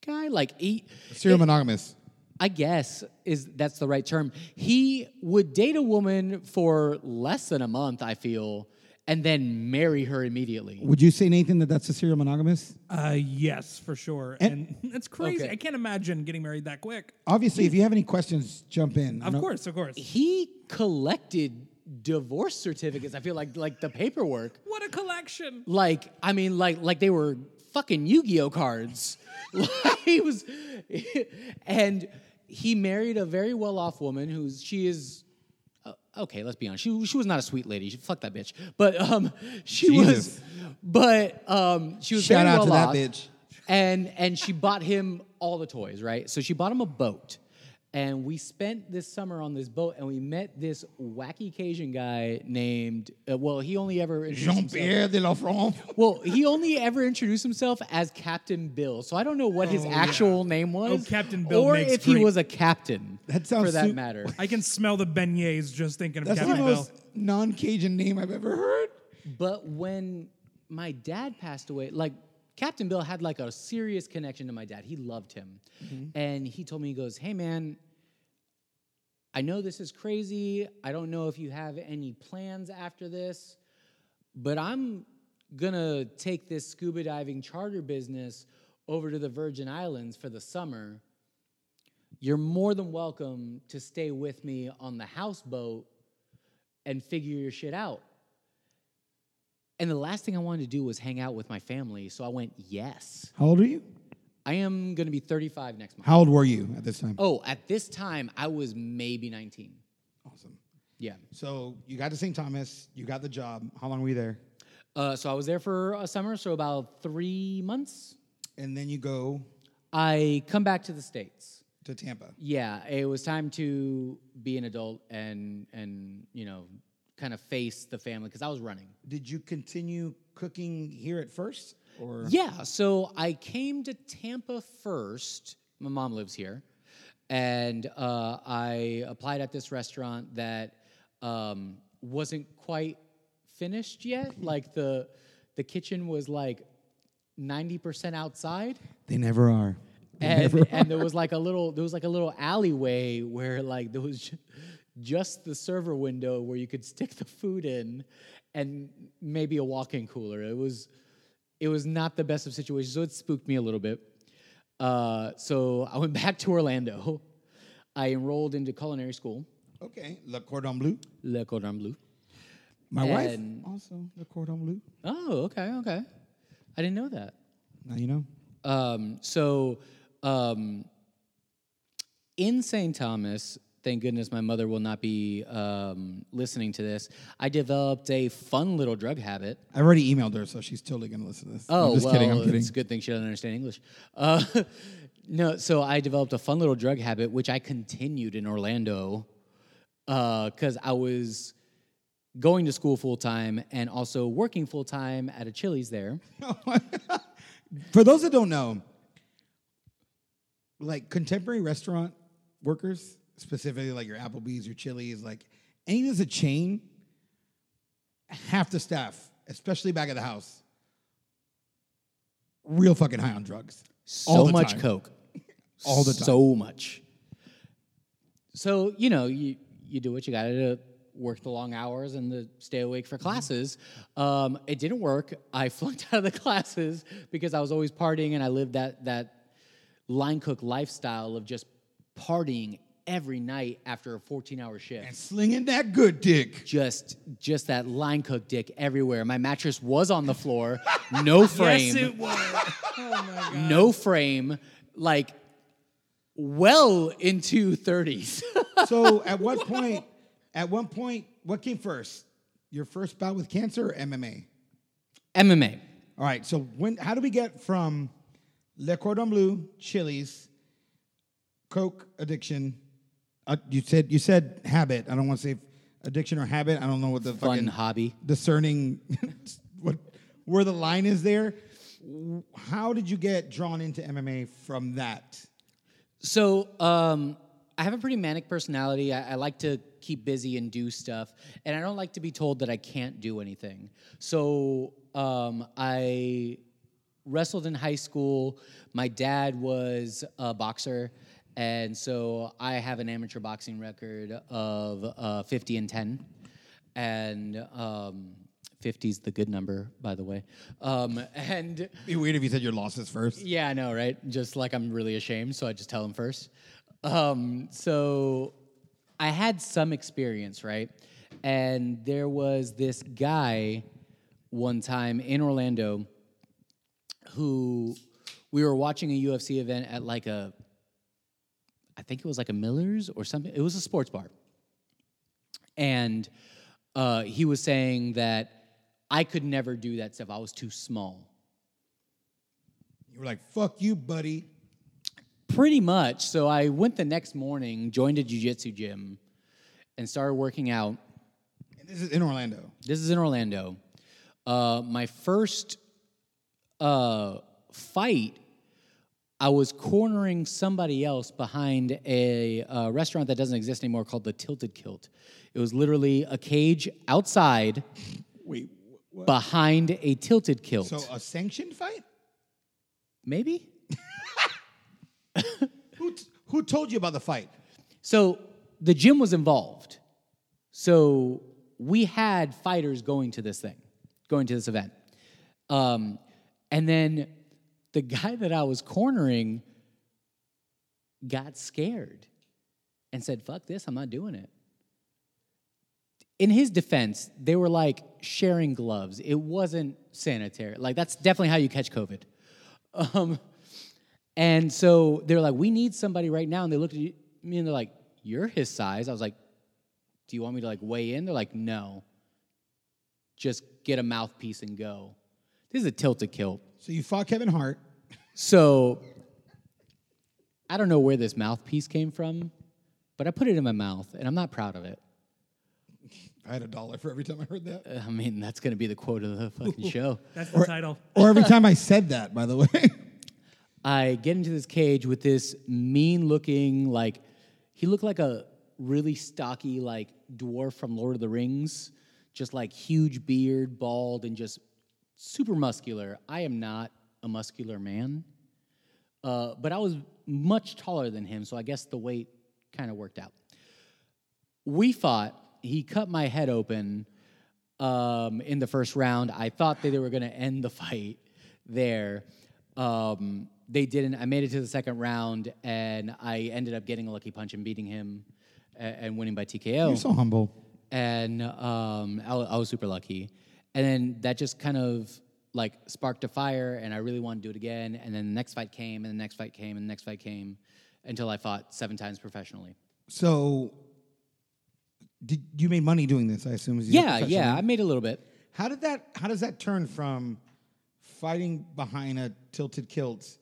guy. Like he, Serial monogamous. I guess is that's the right term. He would date a woman for less than a month, I feel, and then marry her immediately. Would you say, Nathan, that that's a serial monogamous? Uh, yes, for sure. And- And, *laughs* that's crazy. Okay. I can't imagine getting married that quick. Obviously, if you have any questions, jump in. Of No- course, of course. He collected divorce certificates. I feel like like the paperwork. What a collection! like I mean, like like they were fucking Yu-Gi-Oh cards. *laughs* Like, he was, *laughs* and he married a very well-off woman who's she is. Okay, let's be honest. She she was not a sweet lady. She, fuck that bitch. But um, *laughs* she Jesus. was. But um, she was Shout very out to that bitch. And and she bought him all the toys, right? So she bought him a boat. And we spent this summer on this boat, and we met this wacky Cajun guy named. Uh, well, he only ever introduced Jean himself- Pierre de la France. well, he only ever introduced himself as Captain Bill, so I don't know what his actual name was. Oh, Captain Bill or makes if he great- was a captain. That sounds for that su- matter. I can smell the beignets just thinking of That's Captain the Bill. most non-Cajun name I've ever heard. But when my dad passed away, like Captain Bill had like a serious connection to my dad. He loved him, mm-hmm. and he told me, he goes, "Hey man." I know this is crazy. I don't know if you have any plans after this, but I'm gonna take this scuba diving charter business over to the Virgin Islands for the summer. You're more than welcome to stay with me on the houseboat and figure your shit out. And the last thing I wanted to do was hang out with my family, so I went, yes. How old are you? I am gonna be 35 next month. How old were you at this time? Oh, at this time, I was maybe 19. Awesome. Yeah. So you got to St. Thomas. You got the job. How long were you there? Uh, so I was there for a summer, so about three months. And then you go I come back to the States. to Tampa. Yeah, it was time to be an adult and and you know kind of face the family because I was running. Did you continue cooking here at first, or Yeah, so I came to Tampa first. My mom lives here, and uh, I applied at this restaurant that um, wasn't quite finished yet. *laughs* Like the the kitchen was like ninety percent outside. they never are? They and never and there was like a little there was like a little alleyway where like there was just the server window where you could stick the food in and maybe a walk-in cooler it was it was not the best of situations so it spooked me a little bit uh, so i went *laughs* back to orlando i enrolled into culinary school Okay, Le Cordon Bleu. le cordon bleu My wife also Le Cordon Bleu. oh okay okay i didn't know that Now you know. Um, so, um, in St. Thomas, thank goodness my mother will not be um, listening to this. I developed a fun little drug habit. I've already emailed her, so she's totally gonna listen to this. Oh, I'm just well, kidding. I'm kidding. it's a good thing she doesn't understand English. Uh, *laughs* No, so I developed a fun little drug habit, which I continued in Orlando because I was going to school full time and also working full time at a Chili's there. *laughs* For those that don't know, like contemporary restaurant workers, specifically like your Applebee's, your Chili's, like any that's a chain, half the staff, especially back at the house, real fucking high on drugs. So much time. coke. *laughs* All the time. So much. So, you know, you, you do what you gotta do, work the long hours and the stay awake for classes. Um, it didn't work. I *laughs* flunked out of the classes because I was always partying and I lived that that line cook lifestyle of just partying every night after a 14 hour shift. And slinging that good dick. just just that line cook dick everywhere. My mattress was on the floor, *laughs* no frame, Yes, it was. Oh my god. no frame, like well into 30s. So at what *laughs* point, at one point, what came first? Your first bout with cancer or MMA? MMA. All right. So when how do we get from Le Cordon Bleu, Chili's, Coke addiction? Uh, you said you said habit. I don't want to say addiction or habit. I don't know what the Fun fucking hobby. discerning *laughs* what where the line is there. How did you get drawn into MMA from that? So um, I have a pretty manic personality. I, I like to keep busy and do stuff, and I don't like to be told that I can't do anything. So um, I wrestled in high school. My dad was a boxer, and so I have an amateur boxing record of uh, 50 and 10, and. Um, 50 is the good number, by the way. Um, and It'd be weird if you said your losses first. yeah, I know, right? Just like I'm really ashamed, so I just tell them first. Um, so I had some experience, right? And there was this guy one time in Orlando who we were watching a UFC event at like a, I think it was like a Miller's or something. It was a sports bar. And uh, he was saying that I could never do that stuff. I was too small. You were like, "Fuck you, buddy." Pretty much. So I went the next morning, joined a jujitsu gym, and started working out. And this is in Orlando. This is in Orlando. Uh, my first uh, fight, I was cornering somebody else behind a uh, restaurant that doesn't exist anymore called the Tilted Kilt. It was literally a cage outside Wait, what? behind a tilted kilt. So a sanctioned fight? Maybe? *laughs* Who t- who told you about the fight? So the gym was involved. So we had fighters going to this thing, going to this event. Um, and then the guy that I was cornering got scared and said, fuck this, I'm not doing it. In his defense, they were like sharing gloves. It wasn't sanitary. Like, that's definitely how you catch COVID. Um, and so they're like, we need somebody right now. And they looked at me and they're like, you're his size. I was like, do you want me to like weigh in? They're like, no. Just get a mouthpiece and go. This is a tilted kilt. So you fought Kevin Hart. So I don't know where this mouthpiece came from, but I put it in my mouth and I'm not proud of it. I had a dollar for every time I heard that. I mean, that's going to be the quote of the fucking show. That's the title. Or every *laughs* time I said that, by the way. *laughs* I get into this cage with this mean looking, like, he looked like a really stocky, like, dwarf from Lord of the Rings, just like huge beard, bald, and just super muscular. I am not a muscular man, uh, but I was much taller than him, so I guess the weight kind of worked out. We fought, he cut my head open um, in the first round. I thought that they were going to end the fight there. Um, they didn't. I made it to the second round, and I ended up getting a lucky punch and beating him and winning by TKO You're so humble. and um, I, I was super lucky. And then that just kind of like sparked a fire, and I really wanted to do it again. And then the next fight came, and the next fight came, and the next fight came, until I fought seven times professionally. So did you made money doing this, I assume? as Yeah, yeah, I made a little bit. How did that how does that turn from fighting behind a tilted kilt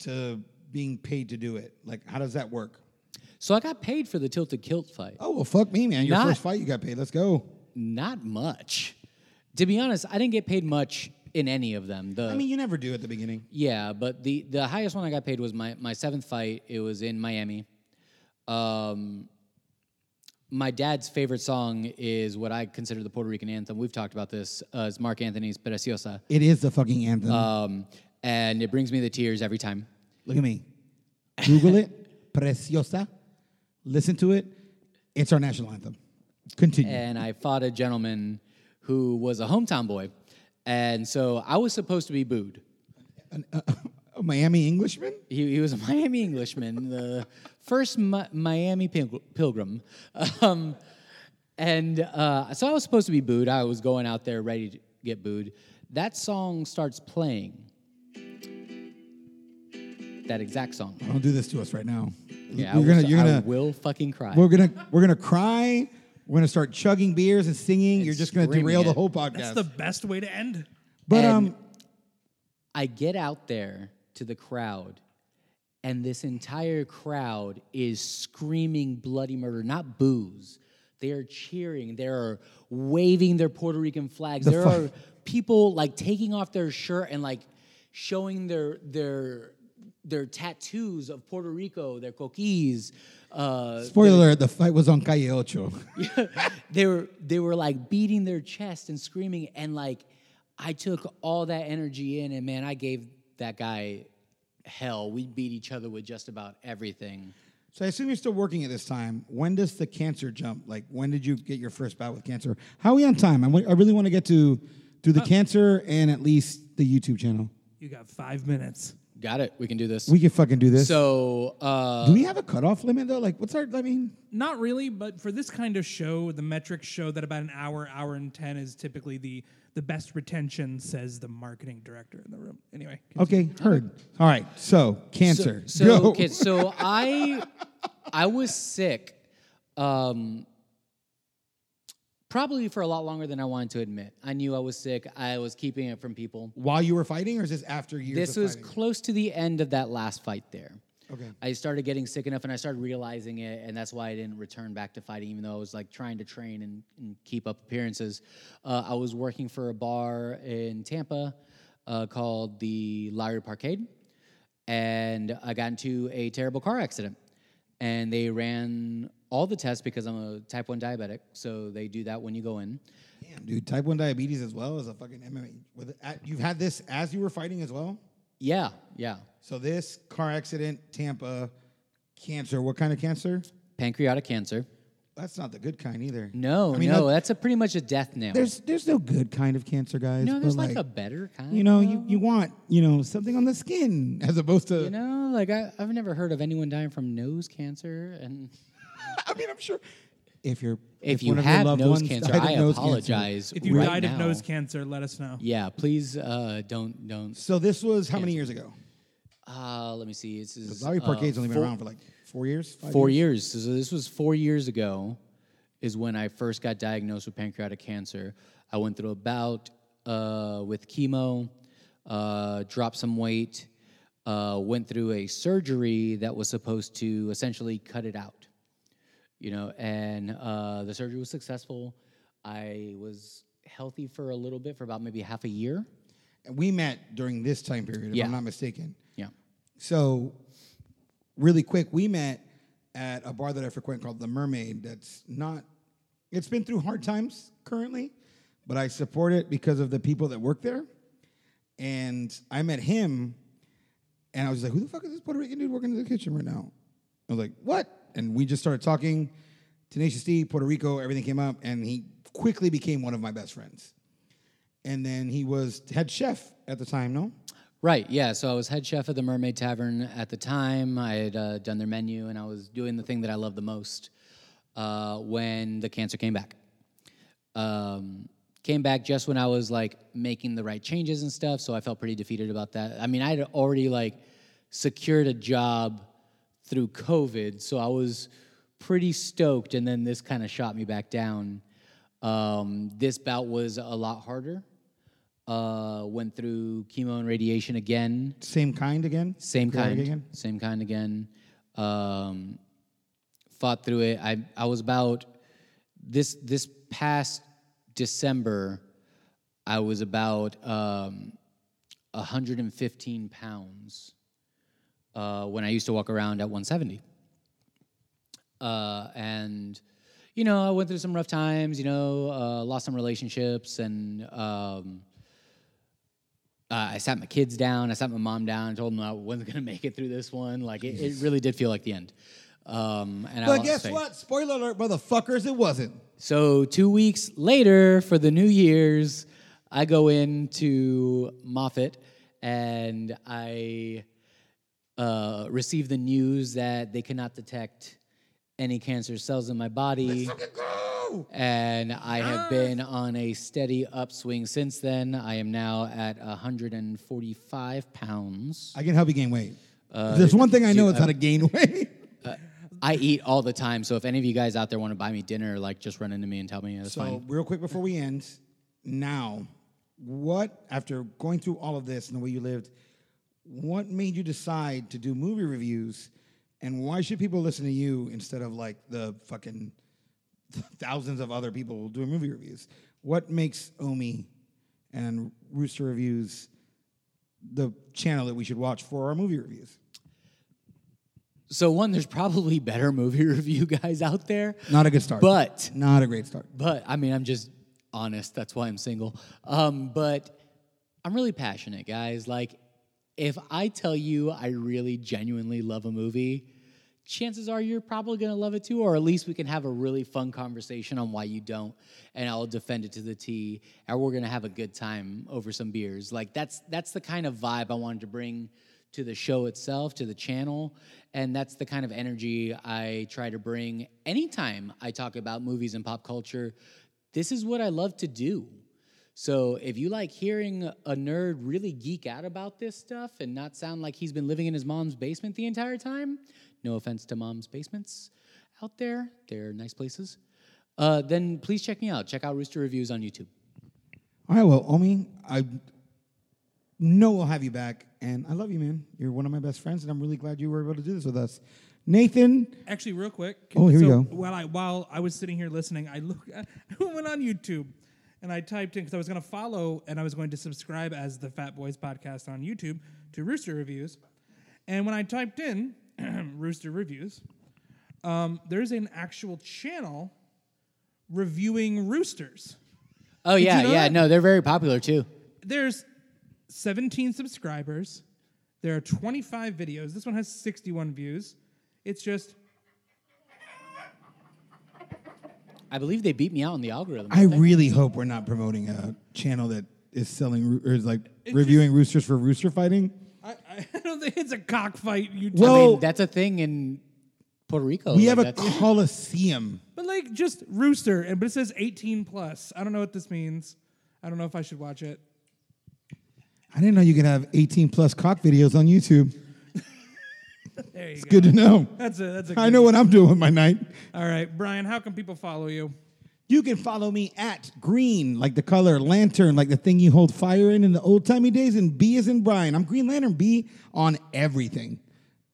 to being paid to do it? Like, how does that work? So I got paid for the tilted kilt fight. Oh well, fuck me, man. Your Not- first fight, you got paid. Let's go. Not much. To be honest, I didn't get paid much in any of them. The I mean, you never do at the beginning. Yeah, but the the highest one I got paid was my my seventh fight. It was in Miami. Um, my dad's favorite song is what I consider the Puerto Rican anthem. We've talked about this. Uh, it's Marc Anthony's "Preciosa," It is the fucking anthem. um, and it brings me the tears every time. Look at me. Google it. *laughs* Preciosa. Listen to it. It's our national anthem. Continue. And I fought a gentleman who was a hometown boy, and so I was supposed to be booed. a Miami Englishman. He, he was a Miami Englishman, the first Mi- Miami pil- pilgrim. Um, and uh, so I was supposed to be booed. I was going out there ready to get booed. That song starts playing. That exact song. Don't do this to us right now. Yeah, I, you're will, gonna, you're I gonna, will fucking cry. we're gonna, we're gonna cry. We're gonna start chugging beers and singing. And you're just gonna screaming derail the whole podcast. That's the best way to end. but And- um, I get out there to the crowd, and this entire crowd is screaming bloody murder, not booze. They are cheering. They are waving their Puerto Rican flags. The there fu- are people like taking off their shirt and like showing their their their tattoos of Puerto Rico, their coquis. Uh, spoiler alert: the fight was on Calle Ocho. *laughs* they were they were like beating their chest and screaming and like I took all that energy in and man I gave that guy hell we beat each other with just about everything so I assume you're still working at this time. When does the cancer jump? Like, when did you get your first bout with cancer? How are we on time? I wa- I really want to get to do the cancer and at least the YouTube channel. You got five minutes. Got it we can do this We can fucking do this. so uh do we have a cutoff limit though? Like, what's our? I mean, Not really, but for this kind of show, the metrics show that about an hour, hour and ten is typically the the best retention, says the marketing director in the room. Anyway, okay, heard. All right, so cancer. So, Go. okay, so I I was sick, um, probably for a lot longer than I wanted to admit. I knew I was sick. I was keeping it from people. While you were fighting, or is this after years? This was fighting? close to the end of that last fight there. Okay. I started getting sick enough and I started realizing it, and that's why I didn't return back to fighting, even though I was like trying to train and, and keep up appearances. Uh, I was working for a bar in Tampa uh, called the Lowry Parkade, and I got into a terrible car accident. And they ran all the tests because I'm a type 1 diabetic, so they do that when you go in. Damn, dude, type one diabetes as well as a fucking MMA. With you've had this as you were fighting as well. Yeah, yeah. So this car accident, Tampa, cancer. What kind of cancer? Pancreatic cancer. That's not the good kind either. No, I mean, no, that- that's a pretty much a death nail. there's there's no good kind of cancer, guys. no, there's but, like, a better kind. you know, you, you want you know something on the skin as opposed to. You know, like I, I've never heard of anyone dying from nose cancer, and *laughs* I mean, I'm sure if you're if, you one of your have loved nose ones cancer, died of I nose cancer- apologize. if you right died now. of nose cancer, let us know. yeah, please uh, don't don't. So this was how many years ago? Uh, let me see. This is Because Larry uh, only been four, around for like four years. Five four years. So this was four years ago, is when I first got diagnosed with pancreatic cancer. I went through a bout uh, with chemo, uh, dropped some weight, uh, went through a surgery that was supposed to essentially cut it out. You know, and uh, the surgery was successful. I was healthy for a little bit, for about maybe half a year. And we met during this time period, if Yeah. I'm not mistaken. Yeah. So, really quick, we met at a bar that I frequent called the Mermaid. That's not. It's been through hard times currently, but I support it because of the people that work there. And I met him, and I was like, "Who the fuck is this Puerto Rican dude working in the kitchen right now?" I was like, "What?" And we just started talking. Tenacious D, Puerto Rico, everything came up, and he quickly became one of my best friends. And then he was head chef at the time, no? Right, yeah. So I was head chef at the Mermaid Tavern at the time. I had uh, done their menu and I was doing the thing that I love the most uh, when the cancer came back. Um, came back just when I was like making the right changes and stuff. So I felt pretty defeated about that. I mean, I had already like secured a job through COVID. So I was pretty stoked. And then this kind of shot me back down. Um, this bout was a lot harder Uh, went through chemo and radiation again. Same kind again. Same kind. again? Same kind again. Um, fought through it. I I was about this this past December. I was about um, 115 pounds uh, when I used to walk around at 170. Uh, and you know, I went through some rough times. You know, uh, lost some relationships, and um, uh, I sat my kids down. I sat my mom down told them I wasn't going to make it through this one. Like it, it really did feel like the end. Um, and But lost guess faith. what? Spoiler alert, motherfuckers, it wasn't. So two weeks later, for the New Year's, I go into Moffitt and I uh, receive the news that they cannot detect any cancer cells in my body. Go! And I have been on a steady upswing since then. I am now at 145 pounds. I can help you gain weight. Uh, There's one thing I know, it's how to gain *laughs* weight. I eat all the time, so if any of you guys out there want to buy me dinner, like just run into me and tell me. That's So, fine. real quick before we end, now, what, after going through all of this and the way you lived, what made you decide to do movie reviews? And why should people listen to you instead of like the fucking *laughs* thousands of other people doing movie reviews? What makes Omi and Rooster Reviews the channel that we should watch for our movie reviews? So one, there's probably better movie *laughs* review guys out there. Not a good start. But not a great start. but I mean, I'm just honest. That's why I'm single. Um, but I'm really passionate, guys. Like, if I tell you I really genuinely love a movie, chances are you're probably gonna love it too, or at least we can have a really fun conversation on why you don't, and I'll defend it to the T, and we're gonna have a good time over some beers. Like that's that's the kind of vibe I wanted to bring to the show itself, to the channel, and that's the kind of energy I try to bring anytime I talk about movies and pop culture. This is what I love to do. So if you like hearing a nerd really geek out about this stuff and not sound like he's been living in his mom's basement the entire time, no offense to mom's basements out there, they're nice places. Uh, then please check me out. Check out Rooster Reviews on YouTube. All right, well, Omi, I know we'll have you back, and I love you, man. You're one of my best friends, and I'm really glad you were able to do this with us. Nathan, Actually, real quick. Oh, here we so go. While I while I was sitting here listening, I look *laughs* I went on YouTube and I typed in because I was going to follow and I was going to subscribe as the Fat Boys podcast on YouTube to Rooster Reviews. And when I typed in *clears throat* Rooster Reviews, um, there's an actual channel reviewing roosters. Oh yeah, you know yeah, that? no, they're very popular too. There's 17 subscribers. There are 25 videos. This one has 61 views. It's just I believe they beat me out in the algorithm. I really hope we're not promoting a channel that is selling roo- or is like reviewing roosters for rooster fighting. I, I *laughs* don't think it's a cockfight. You Well- I mean, that's a thing in Puerto Rico. We like, have a coliseum. But like just rooster, and but it says 18 plus. I don't know what this means. I don't know if I should watch it. I didn't know you could have 18 plus cock videos on YouTube. *laughs* There you It's go. good to know. That's a that's a. I good- know what I'm doing with my night. All right, Brian. How can people follow you? You can follow me at green, like the color, lantern, like the thing you hold fire in in the old timey days, and B is in Brian. I'm Green Lantern B on everything.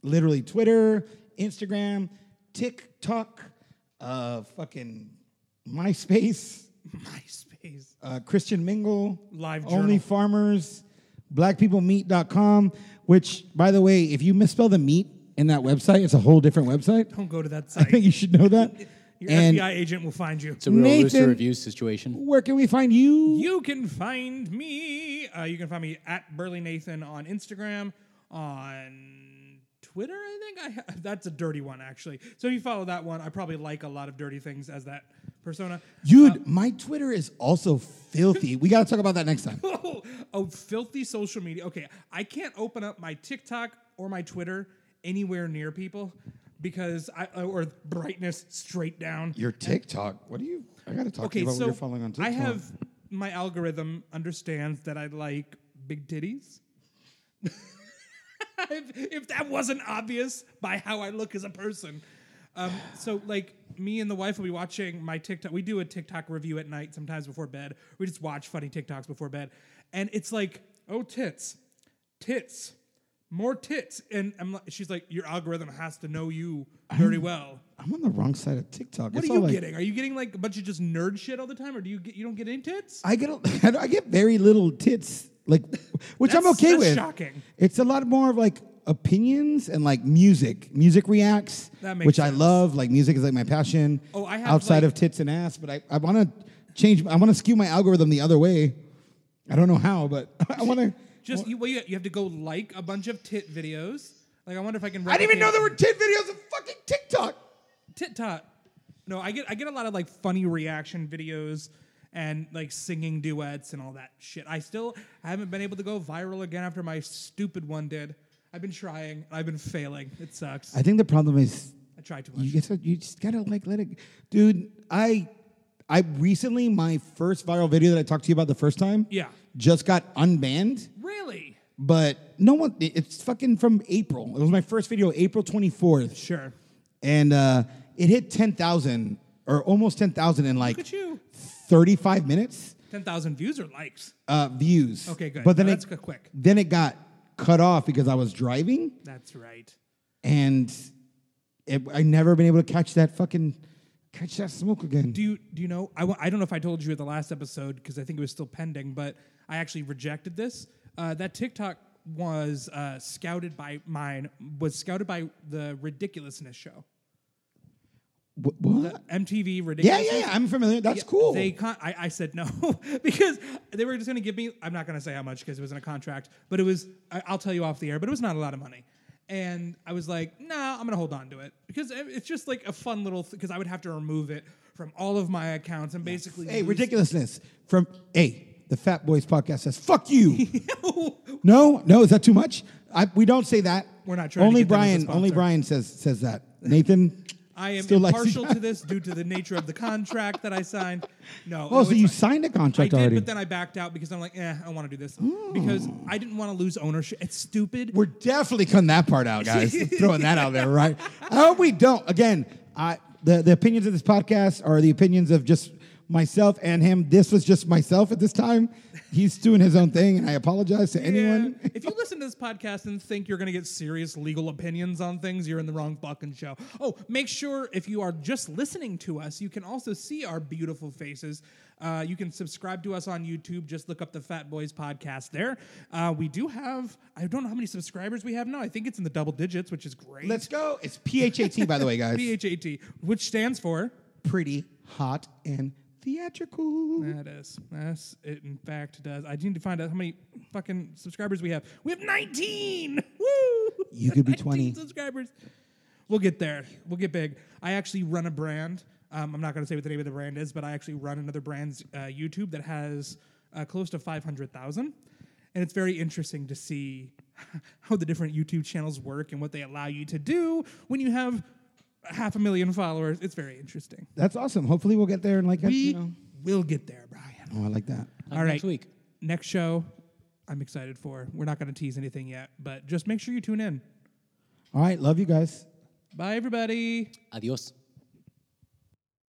Literally Twitter, Instagram, TikTok, uh, fucking MySpace, MySpace. uh, Christian Mingle, Live Only Journal. Farmers, blackpeoplemeet.com, which, by the way, if you misspell the meat in that website, it's a whole different website. Don't go to that *laughs* I think you should know that. *laughs* Your and FBI agent will find you. It's a real Rooster Nathan- Review situation. where can we find you? You can find me. Uh, you can find me at Burley Nathan on Instagram, on Twitter. I think I ha- *laughs* that's a dirty one actually. So if you follow that one, I probably like a lot of dirty things as that persona. Dude, uh, my Twitter is also filthy. we got to talk about that next time. Oh, *laughs* oh, filthy social media. Okay, I can't open up my TikTok or my Twitter anywhere near people because I uh, or brightness straight down. Your TikTok. What do you? I got to talk to Okay, you about so what you're following on TikTok. I have my algorithm understands that I like big titties. *laughs* if, if that wasn't obvious by how I look as a person. Um, so like me and the wife will be watching my TikTok. We do a TikTok review at night sometimes before bed. We just watch funny TikToks before bed. and it's like, oh tits, tits, more tits, and I'm like, she's like, your algorithm has to know you very well. I'm on the wrong side of TikTok. What It's are you like- getting? Are you getting like a bunch of just nerd shit all the time, or do you get you don't get any tits? I get a, *laughs* I get very little tits, like which I'm okay with. shocking. It's a lot more of like opinions and like music. Music reacts, That makes which I love. Like music is like my passion. Oh, I have, outside like- of tits and ass, but I, I want to change. I want to skew my algorithm the other way. I don't know how, but *laughs* I want to. Just you, well, you, have to go like a bunch of tit videos. Like I wonder if I can. I didn't even know there were tit videos of fucking TikTok. tit tot. No, I get I get a lot of like funny reaction videos and like singing duets and all that shit. I still haven't been able to go viral again after my stupid one did. I've been trying. I've been failing. It sucks. I, think the problem is I tried too much. you just you just gotta like let it, dude. I I recently my first viral video that I talked to you about the first time. Yeah. just got unbanned. really? But no one, it's fucking from April. It was my first video, April 24th. Sure. And uh, it hit 10,000 or almost 10,000 in like Look at you. 35 minutes Ten thousand views or likes? uh, views. Okay, good. But then No, it, that's quick. Then it got cut off because I was driving That's right. and it, I never been able to catch that fucking, catch that smoke again. Do you do you know? I, I don't know if I told you at the last episode because I think it was still pending, but I actually rejected this. Uh, that TikTok was uh, scouted by mine was scouted by the Ridiculousness show, Wh- what? the MTV ridiculous. yeah, yeah, yeah. I'm familiar. That's Yeah, cool. They con- I, I said no *laughs* because they were just going to give me. I'm not going to say how much because it was in a contract, but it was. I, I'll tell you off the air, but it was not a lot of money. And I was like, nah, I'm going to hold on to it because it- it's just like a fun little. Because I would have to remove it from all of my accounts and basically. hey, lose- ridiculousness from, hey, the Fat Boys podcast says, fuck you. *laughs* No, no, is that too much? I, we don't say that. We're not trying to Only get them as a Brian. Only sponsor. Brian says says that. Nathan. I am still impartial to this due to the nature of the contract that I signed. No. Oh, no, so you signed a contract did, already? but then I backed out because I'm like, eh, I want to do this because I didn't want to lose ownership. It's stupid. We're definitely cutting that part out, guys. *laughs* Throwing that out there, right? I hope we don't. Again, I the the opinions of this podcast are the opinions of just myself and him. This was just myself at this time. He's doing his own thing, and I apologize to anyone. Yeah. if you listen to this podcast and think you're going to get serious legal opinions on things, you're in the wrong fucking show. Oh, make sure if you are just listening to us, you can also see our beautiful faces. Uh, you can subscribe to us on YouTube. Just look up the Fat Boys podcast there. Uh, we do have, I don't know how many subscribers we have now. I think it's in the double digits, which is great. Let's go. It's PHAT, by the way, guys. *laughs* PHAT, which stands for. Pretty hot and theatrical. That is. That's it. In fact, does. I need to find out how many fucking subscribers we have. We have 19. Woo! You could be *laughs* 20. subscribers. We'll get there. We'll get big. I actually run a brand. Um, I'm not going to say what the name of the brand is, but I actually run another brand's uh, YouTube that has uh, close to 500,000. And it's very interesting to see *laughs* how the different YouTube channels work and what they allow you to do when you have half a million followers. It's very interesting. That's awesome. Hopefully, we'll get there. And like, We you know, will get there, Brian. oh, I like that. All right. next week. Next show, I'm excited for. We're not going to tease anything yet, but just make sure you tune in. All right, love you guys. Bye, everybody. Adios.